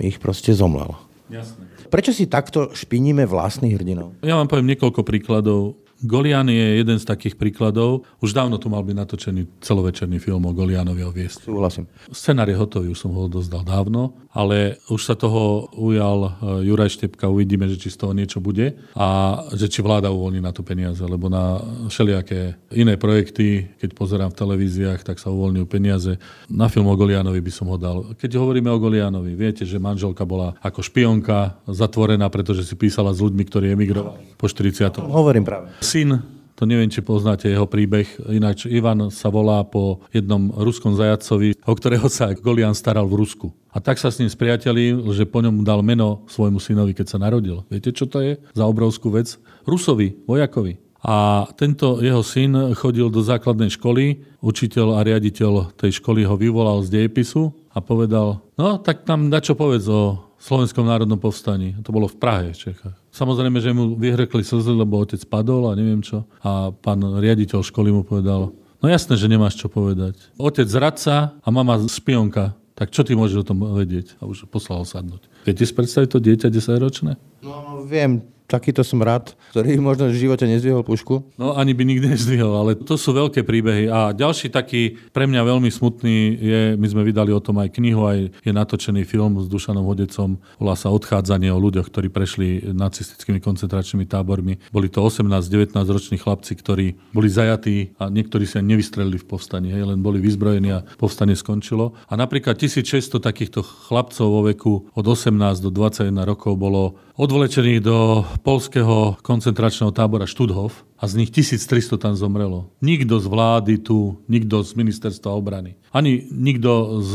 ich proste zomlel. Jasné. Prečo si takto špiníme vlastných hrdinov? Ja vám poviem niekoľko príkladov. Golian je jeden z takých príkladov. Už dávno tu mal byť natočený celovečerný film o Golianovi o viesť. Súhlasím. Scenár je hotový, už som ho dozdal dávno, ale už sa toho ujal e, Juraj Štepka, uvidíme, že či z toho niečo bude a že či vláda uvoľní na to peniaze, lebo na všelijaké iné projekty, keď pozerám v televíziách, tak sa uvoľňujú peniaze. Na film o Golianovi by som ho dal. Keď hovoríme o Golianovi, viete, že manželka bola ako špionka zatvorená, pretože si písala s ľuďmi, ktorí emigrovali po 40. Hovorím práve. Syn, to neviem, či poznáte jeho príbeh, ináč Ivan sa volá po jednom ruskom zajacovi, o ktorého sa Golian staral v Rusku. A tak sa s ním spriatelil, že po ňom dal meno svojmu synovi, keď sa narodil. Viete, čo to je za obrovskú vec? Rusovi, vojakovi. A tento jeho syn chodil do základnej školy, učiteľ a riaditeľ tej školy ho vyvolal z dejepisu a povedal, no tak tam na čo povedz o Slovenskom národnom povstaní. To bolo v Prahe, v Čechách. Samozrejme, že mu vyhrekli slzy, lebo otec padol a neviem čo. A pán riaditeľ školy mu povedal, no jasné, že nemáš čo povedať. Otec zradca a mama špionka. Tak čo ty môžeš o tom vedieť? A už poslal sadnúť. Viete si predstaviť to dieťa 10-ročné? No viem, takýto smrad, ktorý možno v živote nezvihol pušku? No ani by nikdy nezdvihol, ale to sú veľké príbehy. A ďalší taký pre mňa veľmi smutný je, my sme vydali o tom aj knihu, aj je natočený film s Dušanom Hodecom, volá sa Odchádzanie o ľuďoch, ktorí prešli nacistickými koncentračnými tábormi. Boli to 18-19 roční chlapci, ktorí boli zajatí a niektorí sa nevystrelili v povstaní, hej, len boli vyzbrojení a povstanie skončilo. A napríklad 1600 takýchto chlapcov vo veku od 18 do 21 rokov bolo odvlečených do polského koncentračného tábora Študhov a z nich 1300 tam zomrelo. Nikto z vlády tu, nikto z ministerstva obrany. Ani nikto z,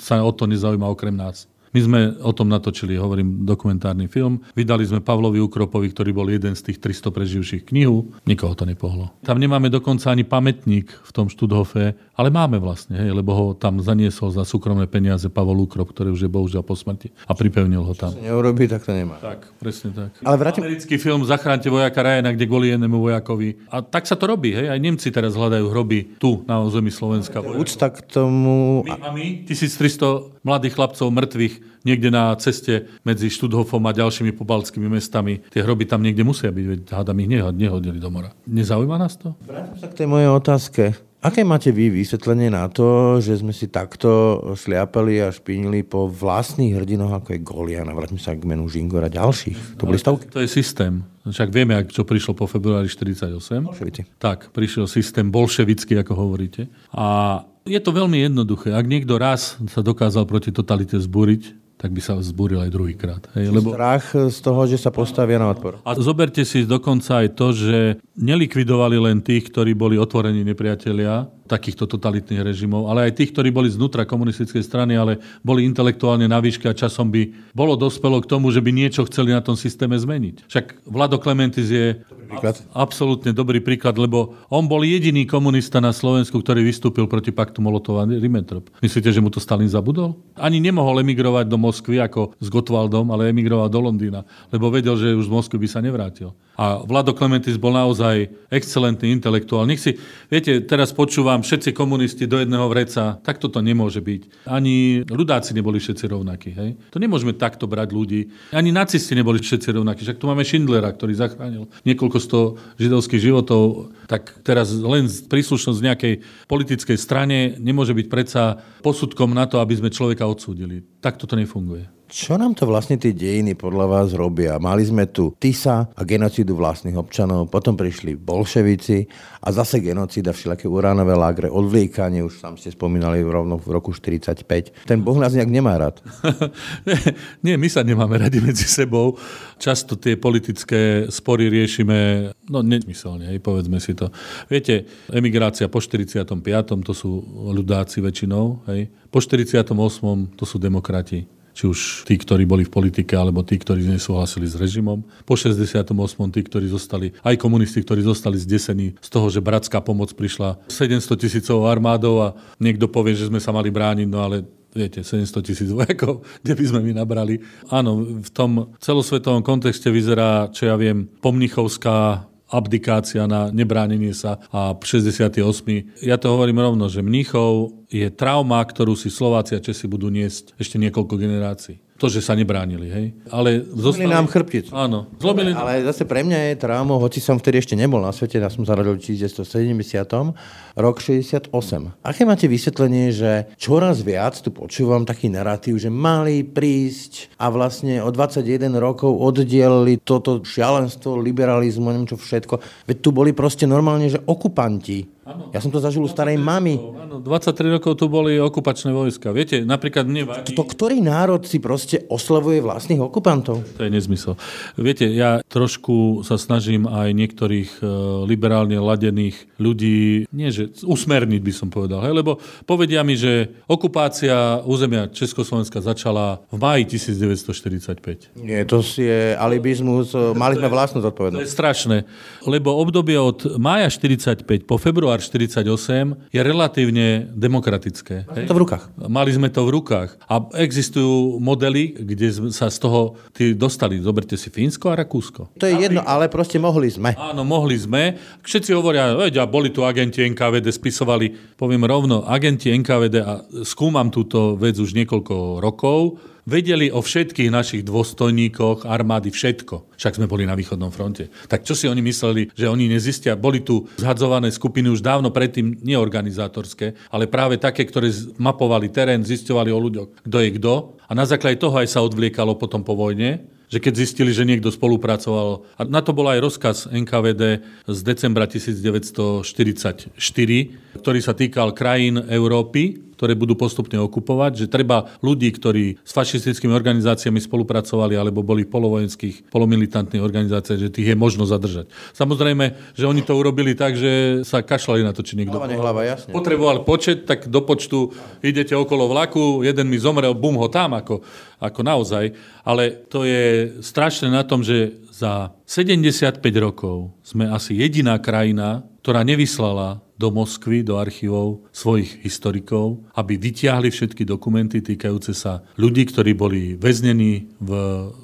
sa o to nezaujíma okrem nás. My sme o tom natočili, hovorím, dokumentárny film. Vydali sme Pavlovi Ukropovi, ktorý bol jeden z tých 300 preživších knihu. Nikoho to nepohlo. Tam nemáme dokonca ani pamätník v tom Študhofe, ale máme vlastne, hej, lebo ho tam zaniesol za súkromné peniaze Pavol Ukrop, ktorý už je bohužiaľ po smrti a pripevnil ho tam. Čo neurobí, tak to nemá. Tak, presne tak. Ale vrátim... Americký film Zachránte vojaka Ryana, kde kvôli jednému vojakovi. A tak sa to robí, hej. Aj Nemci teraz hľadajú hroby tu, na území Slovenska. Úcta k tomu... My a my, 1300 mladých chlapcov mŕtvych niekde na ceste medzi Študhofom a ďalšími pobaltskými mestami. Tie hroby tam niekde musia byť, veď hádam ich nehodili do mora. Nezaujíma nás to? Vrátim sa k tej mojej otázke. Aké máte vy vysvetlenie na to, že sme si takto šliapali a špinili po vlastných hrdinoch, ako je Golian a vrátim sa k menu Žingora ďalších? To boli stovky? To je systém. Však vieme, čo prišlo po februári 48. Bolševici. Tak, prišiel systém bolševický, ako hovoríte. A je to veľmi jednoduché. Ak niekto raz sa dokázal proti totalite zbúriť, tak by sa zbúril aj druhýkrát. Hej, lebo... Strach z toho, že sa postavia na odpor. A zoberte si dokonca aj to, že nelikvidovali len tých, ktorí boli otvorení nepriatelia, takýchto totalitných režimov, ale aj tých, ktorí boli znútra komunistickej strany, ale boli intelektuálne na výške a časom by bolo dospelo k tomu, že by niečo chceli na tom systéme zmeniť. Však Vlado Klementis je absolútne dobrý príklad, lebo on bol jediný komunista na Slovensku, ktorý vystúpil proti paktu Molotova-Ribbentrop. Myslíte, že mu to Stalin zabudol? Ani nemohol emigrovať do Moskvy ako s Gotwaldom, ale emigroval do Londýna, lebo vedel, že už z Moskvy by sa nevrátil. A Vlado Klementis bol naozaj excelentný intelektuál. Nech si, viete, teraz počúvam všetci komunisti do jedného vreca. Tak toto nemôže byť. Ani ľudáci neboli všetci rovnakí. Hej? To nemôžeme takto brať ľudí. Ani nacisti neboli všetci rovnakí. Však tu máme Schindlera, ktorý zachránil niekoľko sto židovských životov. Tak teraz len príslušnosť nejakej politickej strane nemôže byť predsa posudkom na to, aby sme človeka odsúdili. Tak toto nefunguje. Čo nám to vlastne tie dejiny podľa vás robia? Mali sme tu Tisa a genocídu vlastných občanov, potom prišli bolševici a zase genocída, všelaké uránové lágre, odvliekanie, už sám ste spomínali rovno v roku 45. Ten Boh nás nejak nemá rád. [LAUGHS] Nie, my sa nemáme radi medzi sebou. Často tie politické spory riešime, no nezmyselne, hej, povedzme si to. Viete, emigrácia po 45. to sú ľudáci väčšinou, hej. Po 48. to sú demokrati či už tí, ktorí boli v politike, alebo tí, ktorí nesúhlasili s režimom. Po 68. tí, ktorí zostali, aj komunisti, ktorí zostali zdesení z toho, že bratská pomoc prišla 700 tisícovou armádou a niekto povie, že sme sa mali brániť, no ale viete, 700 tisíc vojakov, [LAUGHS] kde by sme my nabrali. Áno, v tom celosvetovom kontexte vyzerá, čo ja viem, pomnichovská abdikácia na nebránenie sa a 68. Ja to hovorím rovno, že Mníchov je trauma, ktorú si Slováci a Česi budú niesť ešte niekoľko generácií to, že sa nebránili. Hej? Ale zostali... nám chrbticu. Áno. Zlomili... Ale zase pre mňa je traumou, hoci som vtedy ešte nebol na svete, ja som sa v 1970, rok 68. Aké máte vysvetlenie, že čoraz viac tu počúvam taký narratív, že mali prísť a vlastne o 21 rokov oddielili toto šialenstvo, liberalizmu, neviem čo všetko. Veď tu boli proste normálne, že okupanti Ano. Ja som to zažil u starej mamy. Áno, 23 rokov tu boli okupačné vojska. Viete, napríklad mne vadí... To, ktorý národ si proste oslavuje vlastných okupantov? To je nezmysel. Viete, ja trošku sa snažím aj niektorých e, liberálne ladených ľudí, nie že usmerniť by som povedal, hej, lebo povedia mi, že okupácia územia Československa začala v máji 1945. Nie, to je alibizmus, mali sme vlastnú zodpovednosť. To je strašné, lebo obdobie od mája 45 po február február 48 je relatívne demokratické. Mali to v rukách. Mali sme to v rukách. A existujú modely, kde sa z toho tí dostali. Zoberte si Fínsko a Rakúsko. To je jedno, ale proste mohli sme. Áno, mohli sme. Všetci hovoria, veď, a boli tu agenti NKVD, spisovali, poviem rovno, agenti NKVD a skúmam túto vec už niekoľko rokov, vedeli o všetkých našich dôstojníkoch armády všetko. Však sme boli na východnom fronte. Tak čo si oni mysleli, že oni nezistia? Boli tu zhadzované skupiny už dávno predtým neorganizátorské, ale práve také, ktoré mapovali terén, zisťovali o ľuďoch, kto je kto. A na základe toho aj sa odvliekalo potom po vojne že keď zistili, že niekto spolupracoval. A na to bol aj rozkaz NKVD z decembra 1944, ktorý sa týkal krajín Európy, ktoré budú postupne okupovať, že treba ľudí, ktorí s fašistickými organizáciami spolupracovali alebo boli v polovojenských, polomilitantných organizáciách, že tých je možno zadržať. Samozrejme, že oni to urobili tak, že sa kašľali na to, či niekto... Hlava, nehlava, jasne. Potreboval počet, tak do počtu idete okolo vlaku, jeden mi zomrel, bum ho tam, ako, ako naozaj. Ale to je strašné na tom, že za 75 rokov sme asi jediná krajina, ktorá nevyslala do Moskvy, do archívov svojich historikov, aby vytiahli všetky dokumenty týkajúce sa ľudí, ktorí boli väznení v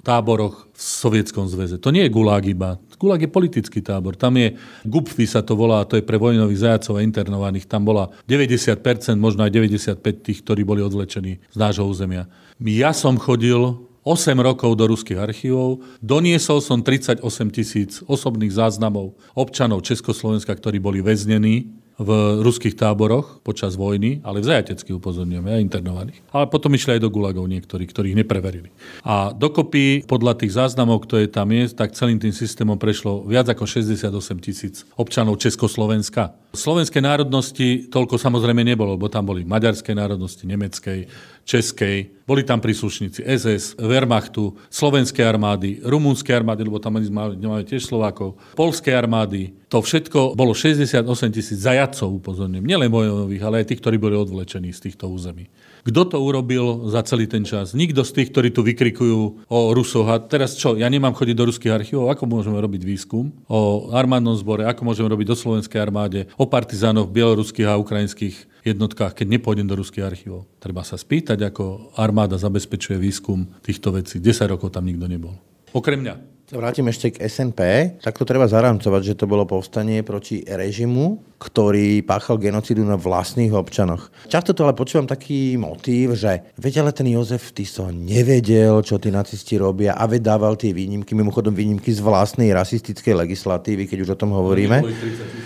táboroch v Sovietskom zväze. To nie je gulag iba. Gulag je politický tábor. Tam je, Gupfi sa to volá, to je pre vojnových zajacov a internovaných. Tam bola 90%, možno aj 95% tých, ktorí boli odvlečení z nášho územia. Ja som chodil 8 rokov do ruských archívov. Doniesol som 38 tisíc osobných záznamov občanov Československa, ktorí boli väznení v ruských táboroch počas vojny, ale v zajatecky upozorňujem, aj internovaných. Ale potom išli aj do gulagov niektorí, ktorých nepreverili. A dokopy, podľa tých záznamov, ktoré tam je, tak celým tým systémom prešlo viac ako 68 tisíc občanov Československa. Slovenskej národnosti toľko samozrejme nebolo, bo tam boli maďarskej národnosti, nemeckej, českej, boli tam príslušníci SS, Wehrmachtu, slovenskej armády, rumúnskej armády, lebo tam máme tiež Slovákov, polskej armády. To všetko bolo 68 tisíc zajacov, upozorňujem. Nielen vojnových, ale aj tých, ktorí boli odvlečení z týchto území. Kto to urobil za celý ten čas? Nikto z tých, ktorí tu vykrikujú o Rusoch. A teraz čo, ja nemám chodiť do ruských archívov? Ako môžeme robiť výskum o armádnom zbore? Ako môžeme robiť do slovenskej armáde? O partizánoch bieloruských a ukrajinských jednotkách, keď nepôjdem do ruských archívov. Treba sa spýtať, ako armáda zabezpečuje výskum týchto vecí. 10 rokov tam nikto nebol. Okrem mňa. Vrátim ešte k SNP. Tak to treba zaramcovať, že to bolo povstanie proti režimu, ktorý páchal genocidu na vlastných občanoch. Často to ale počúvam taký motív, že veď ale ten Jozef Tiso nevedel, čo tí nacisti robia a vedával tie výnimky, mimochodom výnimky z vlastnej rasistickej legislatívy, keď už o tom hovoríme.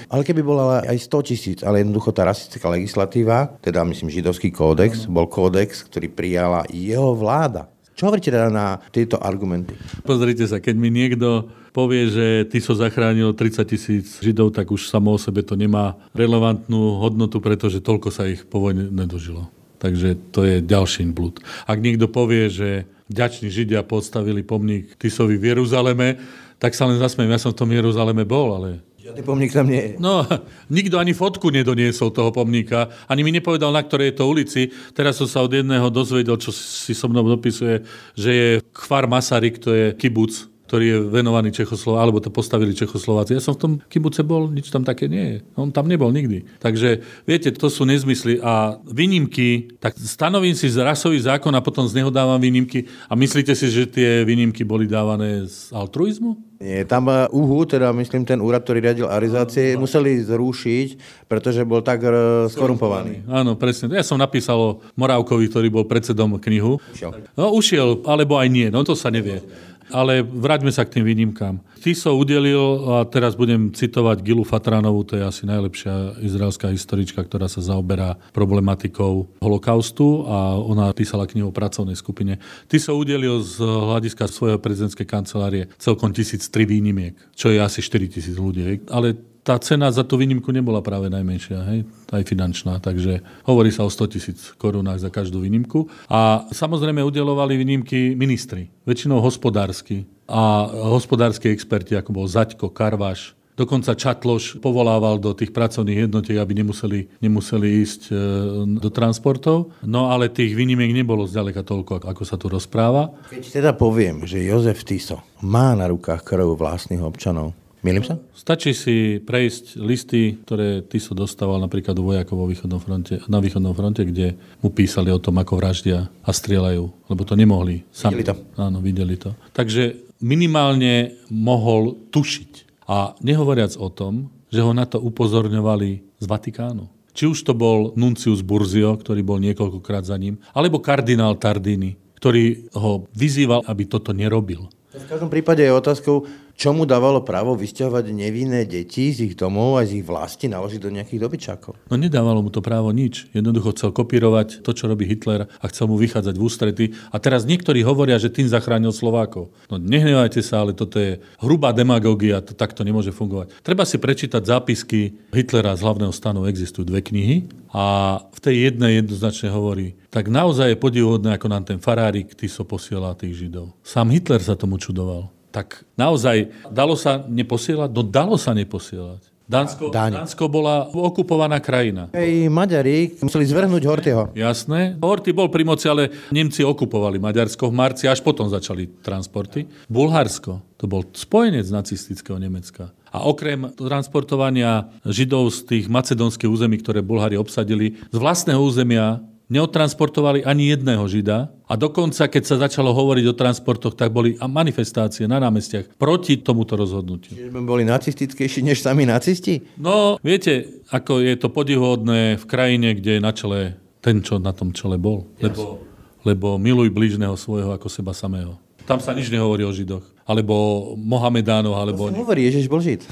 Ale keby bola aj 100 tisíc, ale jednoducho tá rasistická legislatíva, teda myslím židovský kódex, bol kódex, ktorý prijala jeho vláda. Čo hovoríte teda na tieto argumenty? Pozrite sa, keď mi niekto povie, že ty so zachránil 30 tisíc Židov, tak už samo o sebe to nemá relevantnú hodnotu, pretože toľko sa ich po vojne nedožilo. Takže to je ďalší blúd. Ak niekto povie, že ďační Židia postavili pomník Tisovi v Jeruzaleme, tak sa len zasmiem. Ja som v tom Jeruzaleme bol, ale Žiadny pomník tam nie je. No, nikto ani fotku nedoniesol toho pomníka, ani mi nepovedal, na ktorej je to ulici. Teraz som sa od jedného dozvedel, čo si so mnou dopisuje, že je Kvar Masaryk, to je kibuc ktorý je venovaný Čechoslováci, alebo to postavili Čechoslováci. Ja som v tom kibuce bol, nič tam také nie je. On tam nebol nikdy. Takže, viete, to sú nezmysly. A výnimky, tak stanovím si rasový zákon a potom z neho dávam výnimky. A myslíte si, že tie výnimky boli dávané z altruizmu? Nie, tam UHU, teda myslím ten úrad, ktorý riadil arizácie, museli zrušiť, pretože bol tak e, skorumpovaný. Áno, presne. Ja som napísal o Morávkovi, ktorý bol predsedom knihu. Ušiel. No, ušiel, alebo aj nie, no to sa nevie. Ale vráťme sa k tým výnimkám. Tiso udelil, a teraz budem citovať Gilu Fatranovú, to je asi najlepšia izraelská historička, ktorá sa zaoberá problematikou holokaustu a ona písala knihu o pracovnej skupine. Tiso udelil z hľadiska svojho prezidentskej kancelárie celkom 1003 výnimiek, čo je asi 4000 ľudí. Ale tá cena za tú výnimku nebola práve najmenšia, hej? aj finančná, takže hovorí sa o 100 tisíc korunách za každú výnimku. A samozrejme udelovali výnimky ministri, väčšinou hospodársky a hospodárski experti, ako bol Zaďko, Karvaš, Dokonca Čatloš povolával do tých pracovných jednotiek, aby nemuseli, nemuseli ísť e, do transportov. No ale tých výnimiek nebolo zďaleka toľko, ako sa tu rozpráva. Keď teda poviem, že Jozef Tiso má na rukách krv vlastných občanov, Milím sa? Stačí si prejsť listy, ktoré ty so dostával napríklad u vojakov vo východnom fronte, na východnom fronte, kde mu písali o tom, ako vraždia a strieľajú, lebo to nemohli. Sami. Videli to. Áno, videli to. Takže minimálne mohol tušiť. A nehovoriac o tom, že ho na to upozorňovali z Vatikánu. Či už to bol Nuncius Burzio, ktorý bol niekoľkokrát za ním, alebo kardinál Tardini, ktorý ho vyzýval, aby toto nerobil. V každom prípade je otázkou, čo mu dávalo právo vysťahovať nevinné deti z ich domov a z ich vlasti naložiť do nejakých dobyčákov. No nedávalo mu to právo nič. Jednoducho chcel kopírovať to, čo robí Hitler a chcel mu vychádzať v ústrety. A teraz niektorí hovoria, že tým zachránil Slovákov. No nehnevajte sa, ale toto je hrubá demagógia, to takto nemôže fungovať. Treba si prečítať zápisky Hitlera z hlavného stanu. Existujú dve knihy a v tej jednej jednoznačne hovorí, tak naozaj je podivuhodné, ako nám ten farárik Tiso posiela tých Židov. Sám Hitler sa tomu čudoval. Tak naozaj, dalo sa neposielať? No dalo sa neposielať. Dánsko. Dánsko bola okupovaná krajina. Hej, Maďari museli zvrhnúť Hortyho. Jasné. Horty bol pri moci, ale Nemci okupovali Maďarsko v marci, až potom začali transporty. Bulharsko, to bol spojenec nacistického Nemecka. A okrem transportovania Židov z tých macedónskych území, ktoré Bulhári obsadili, z vlastného územia neodtransportovali ani jedného Žida a dokonca, keď sa začalo hovoriť o transportoch, tak boli manifestácie na námestiach proti tomuto rozhodnutiu. Čiže boli nacistickejší než sami nacisti? No, viete, ako je to podivodné v krajine, kde je na čele ten, čo na tom čele bol. Lebo, lebo miluj blížneho svojho ako seba samého. Tam sa nič nehovorí o Židoch. Alebo Mohamedánoch, alebo... Hovorí, Ježiš bol Žid.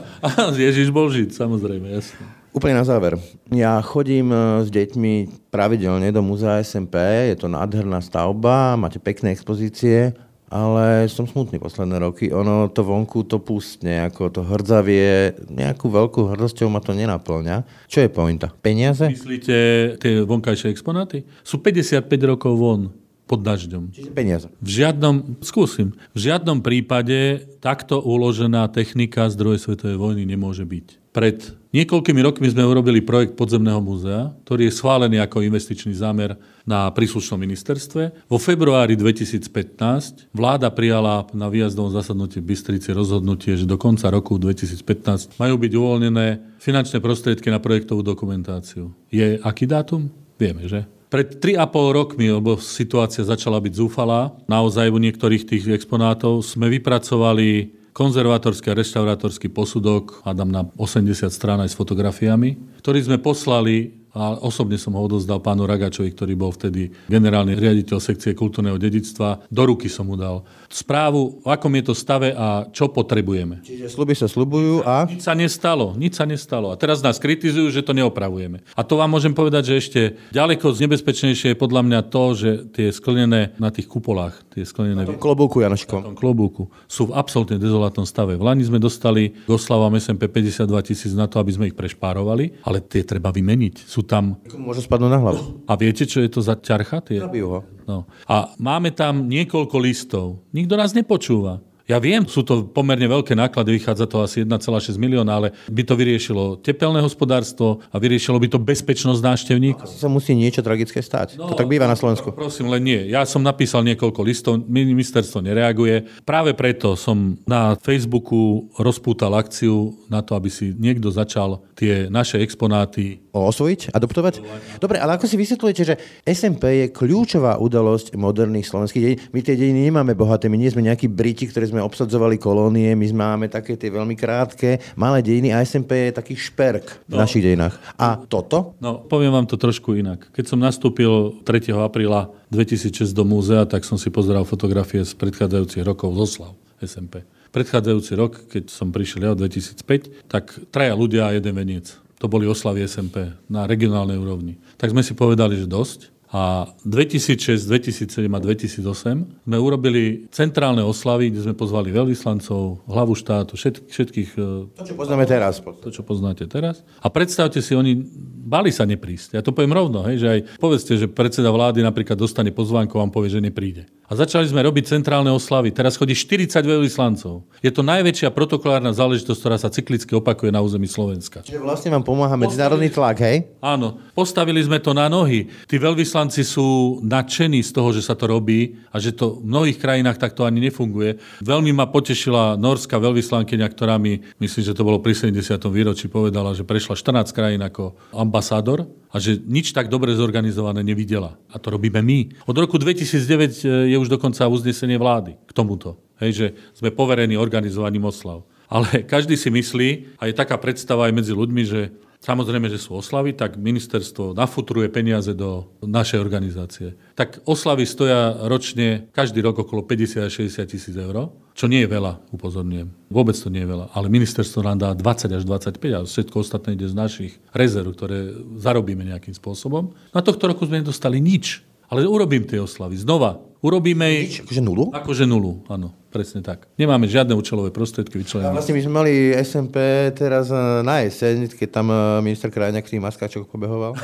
[LAUGHS] Ježiš bol Žid, samozrejme, jasne. Úplne na záver. Ja chodím e, s deťmi pravidelne do múzea SMP, je to nádherná stavba, máte pekné expozície, ale som smutný posledné roky. Ono to vonku to pustne, ako to hrdzavie, nejakú veľkú hrdosťou ma to nenaplňa. Čo je pointa? Peniaze? Myslíte tie vonkajšie exponáty? Sú 55 rokov von pod dažďom. Čiže peniaze. V žiadnom, skúsim, v žiadnom prípade takto uložená technika z druhej svetovej vojny nemôže byť. Pred niekoľkými rokmi sme urobili projekt podzemného múzea, ktorý je schválený ako investičný zámer na príslušnom ministerstve. Vo februári 2015 vláda prijala na výjazdovom zasadnutí v Bystrici rozhodnutie, že do konca roku 2015 majú byť uvoľnené finančné prostriedky na projektovú dokumentáciu. Je aký dátum? Vieme, že? Pred 3,5 rokmi, lebo situácia začala byť zúfalá, naozaj u niektorých tých exponátov sme vypracovali konzervatorský a reštaurátorský posudok, hádam na 80 strán aj s fotografiami, ktorý sme poslali a osobne som ho odozdal pánu Ragačovi, ktorý bol vtedy generálny riaditeľ sekcie kultúrneho dedictva. Do ruky som mu dal správu, v akom je to stave a čo potrebujeme. Čiže sluby sa slubujú a... Nič sa nestalo, nič sa nestalo. A teraz nás kritizujú, že to neopravujeme. A to vám môžem povedať, že ešte ďaleko nebezpečnejšie je podľa mňa to, že tie sklenené na tých kupolách, tie sklenené Klobúku, Janoško. tom klobúku sú v absolútne dezolátnom stave. V Lani sme dostali k oslavám SMP 52 tisíc na to, aby sme ich prešpárovali, ale tie treba vymeniť. Sú tam... Môže spadnúť na hlavu. A viete, čo je to za ťarcha? Tie... Zabijú ho. No. A máme tam niekoľko listov. Nikto nás nepočúva. Ja viem, sú to pomerne veľké náklady, vychádza to asi 1,6 milióna, ale by to vyriešilo tepelné hospodárstvo a vyriešilo by to bezpečnosť návštevníkov. Asi sa musí niečo tragické stať. No, to tak býva na Slovensku. Prosím, len nie. Ja som napísal niekoľko listov, ministerstvo nereaguje. Práve preto som na Facebooku rozpútal akciu na to, aby si niekto začal tie naše exponáty osvojiť, adoptovať? Dobre, ale ako si vysvetľujete, že SMP je kľúčová udalosť moderných slovenských dejín? My tie dejiny nemáme bohaté, my nie sme nejakí Briti, ktorí sme obsadzovali kolónie, my máme také tie veľmi krátke, malé dejiny a SMP je taký šperk v No. našich dejinách. A toto? No, poviem vám to trošku inak. Keď som nastúpil 3. apríla 2006 do múzea, tak som si pozeral fotografie z predchádzajúcich rokov z oslav SMP. Predchádzajúci rok, keď som prišiel ja v 2005, tak traja ľudia a jeden veniec. To boli oslavy SMP na regionálnej úrovni. Tak sme si povedali, že dosť. A 2006, 2007 a 2008 sme urobili centrálne oslavy, kde sme pozvali veľvyslancov, hlavu štátu, všet, všetkých e, To, čo poznáme teraz. to, čo poznáte teraz. A predstavte si, oni bali sa neprísť. Ja to poviem rovno, hej, že aj povedzte, že predseda vlády napríklad dostane pozvánku a vám povie, že nepríde. A začali sme robiť centrálne oslavy. Teraz chodí 40 veľvyslancov. Je to najväčšia protokolárna záležitosť, ktorá sa cyklicky opakuje na území Slovenska. Čiže vlastne vám pomáha medzinárodný tlak, hej? Áno, postavili sme to na nohy. Tí veľvyslanci sú nadšení z toho, že sa to robí a že to v mnohých krajinách takto ani nefunguje. Veľmi ma potešila norská veľvyslankyňa, ktorá mi, myslím, že to bolo pri 70. výročí, povedala, že prešla 14 krajín ako ambasádor a že nič tak dobre zorganizované nevidela. A to robíme my. Od roku 2009 je už dokonca uznesenie vlády k tomuto. Hej, že sme poverení organizovaním oslav. Ale každý si myslí, a je taká predstava aj medzi ľuďmi, že samozrejme, že sú oslavy, tak ministerstvo nafutruje peniaze do našej organizácie. Tak oslavy stoja ročne každý rok okolo 50 až 60 tisíc eur, čo nie je veľa, upozorňujem. Vôbec to nie je veľa. Ale ministerstvo nám dá 20 až 25 a všetko ostatné ide z našich rezerv, ktoré zarobíme nejakým spôsobom. Na tohto roku sme nedostali nič. Ale urobím tie oslavy. Znova. Urobíme ich... Akože nulu? Akože nulu, áno. Presne tak. Nemáme žiadne účelové prostriedky vyčlenené. Vlastne my sme mali SMP teraz e, na jeseň, keď tam e, minister Krajňák tým maskáčok pobehoval.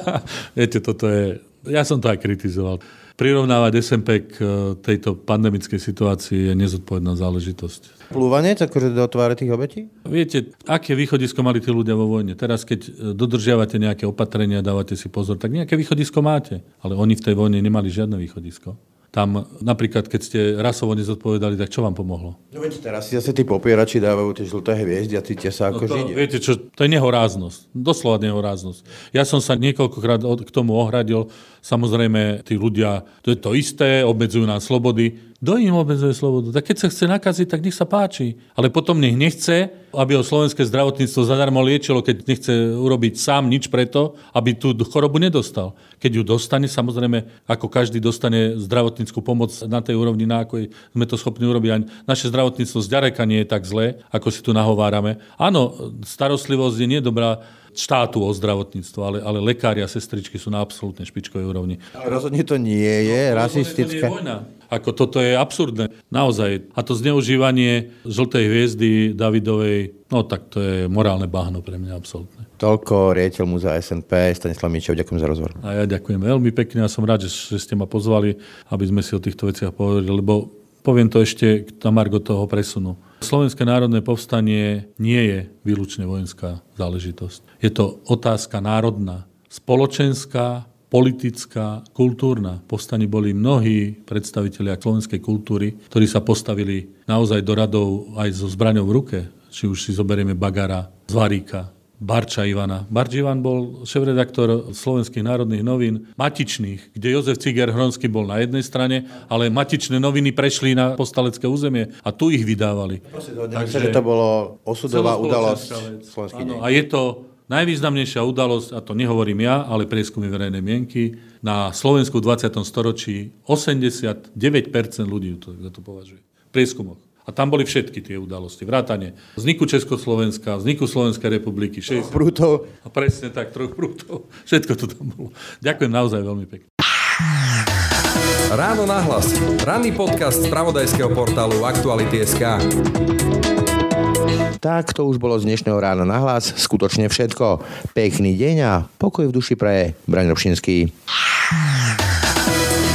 [LAUGHS] Viete, toto je... Ja som to aj kritizoval. Prirovnávať SMP k e, tejto pandemickej situácii je nezodpovedná záležitosť. Plúvanie, akože do tváre tých obetí? Viete, aké východisko mali tí ľudia vo vojne? Teraz, keď dodržiavate nejaké opatrenia, dávate si pozor, tak nejaké východisko máte. Ale oni v tej vojne nemali žiadne východisko. Tam napríklad, keď ste rasovo nezodpovedali, tak čo vám pomohlo? No viete, teraz si zase tí popierači dávajú tie žlté hviezdy a cítia sa ako No to, židia. viete čo, to je nehoráznosť. Doslova nehoráznosť. Ja som sa niekoľkokrát k tomu ohradil. Samozrejme, tí ľudia, to je to isté, obmedzujú nám slobody. Kto im obmedzuje slobodu? Tak keď sa chce nakaziť, tak nech sa páči. Ale potom nech nechce, aby ho slovenské zdravotníctvo zadarmo liečilo, keď nechce urobiť sám nič preto, aby tú chorobu nedostal. Keď ju dostane, samozrejme, ako každý dostane zdravotníckú pomoc na tej úrovni, na akoj sme to schopní urobiť. A naše zdravotníctvo zďaleka nie je tak zlé, ako si tu nahovárame. Áno, starostlivosť je nedobrá štátu o zdravotníctvo, ale, ale lekári a sestričky sú na absolútnej špičkovej úrovni. Ale rozhodne to nie je rasistické. To nie je vojna. Ako toto je absurdné. Naozaj. A to zneužívanie žltej hviezdy Davidovej, no tak to je morálne bahno pre mňa absolútne. Toľko riaditeľ múzea SNP, Stanislav Mičev, ďakujem za rozhovor. A ja ďakujem veľmi pekne a som rád, že, že ste ma pozvali, aby sme si o týchto veciach povedali, lebo poviem to ešte na margo toho presunu. Slovenské národné povstanie nie je výlučne vojenská záležitosť. Je to otázka národná, spoločenská, politická, kultúrna. Povstaní boli mnohí predstavitelia slovenskej kultúry, ktorí sa postavili naozaj do radov aj so zbraňou v ruke. Či už si zoberieme Bagara, Zvaríka, Barča Ivana. Barč Ivan bol šéf-redaktor Slovenských národných novín, Matičných, kde Jozef Ciger Hronský bol na jednej strane, ale Matičné noviny prešli na postalecké územie a tu ich vydávali. Takže... že to bolo osudová udalosť slovenských a je to najvýznamnejšia udalosť, a to nehovorím ja, ale prieskumy verejnej mienky, na Slovensku v 20. storočí 89% ľudí to, to považuje. V prieskumoch. A tam boli všetky tie udalosti. Vrátane vzniku Československa, vzniku Slovenskej republiky, 60, Prútov. a presne tak, troch prútov. Všetko to tam bolo. Ďakujem naozaj veľmi pekne. Ráno nahlas. Ranný podcast z pravodajského portálu Aktuality.sk. Tak to už bolo z dnešného rána na hlas. Skutočne všetko. Pekný deň a pokoj v duši praje. Braň Robšinský.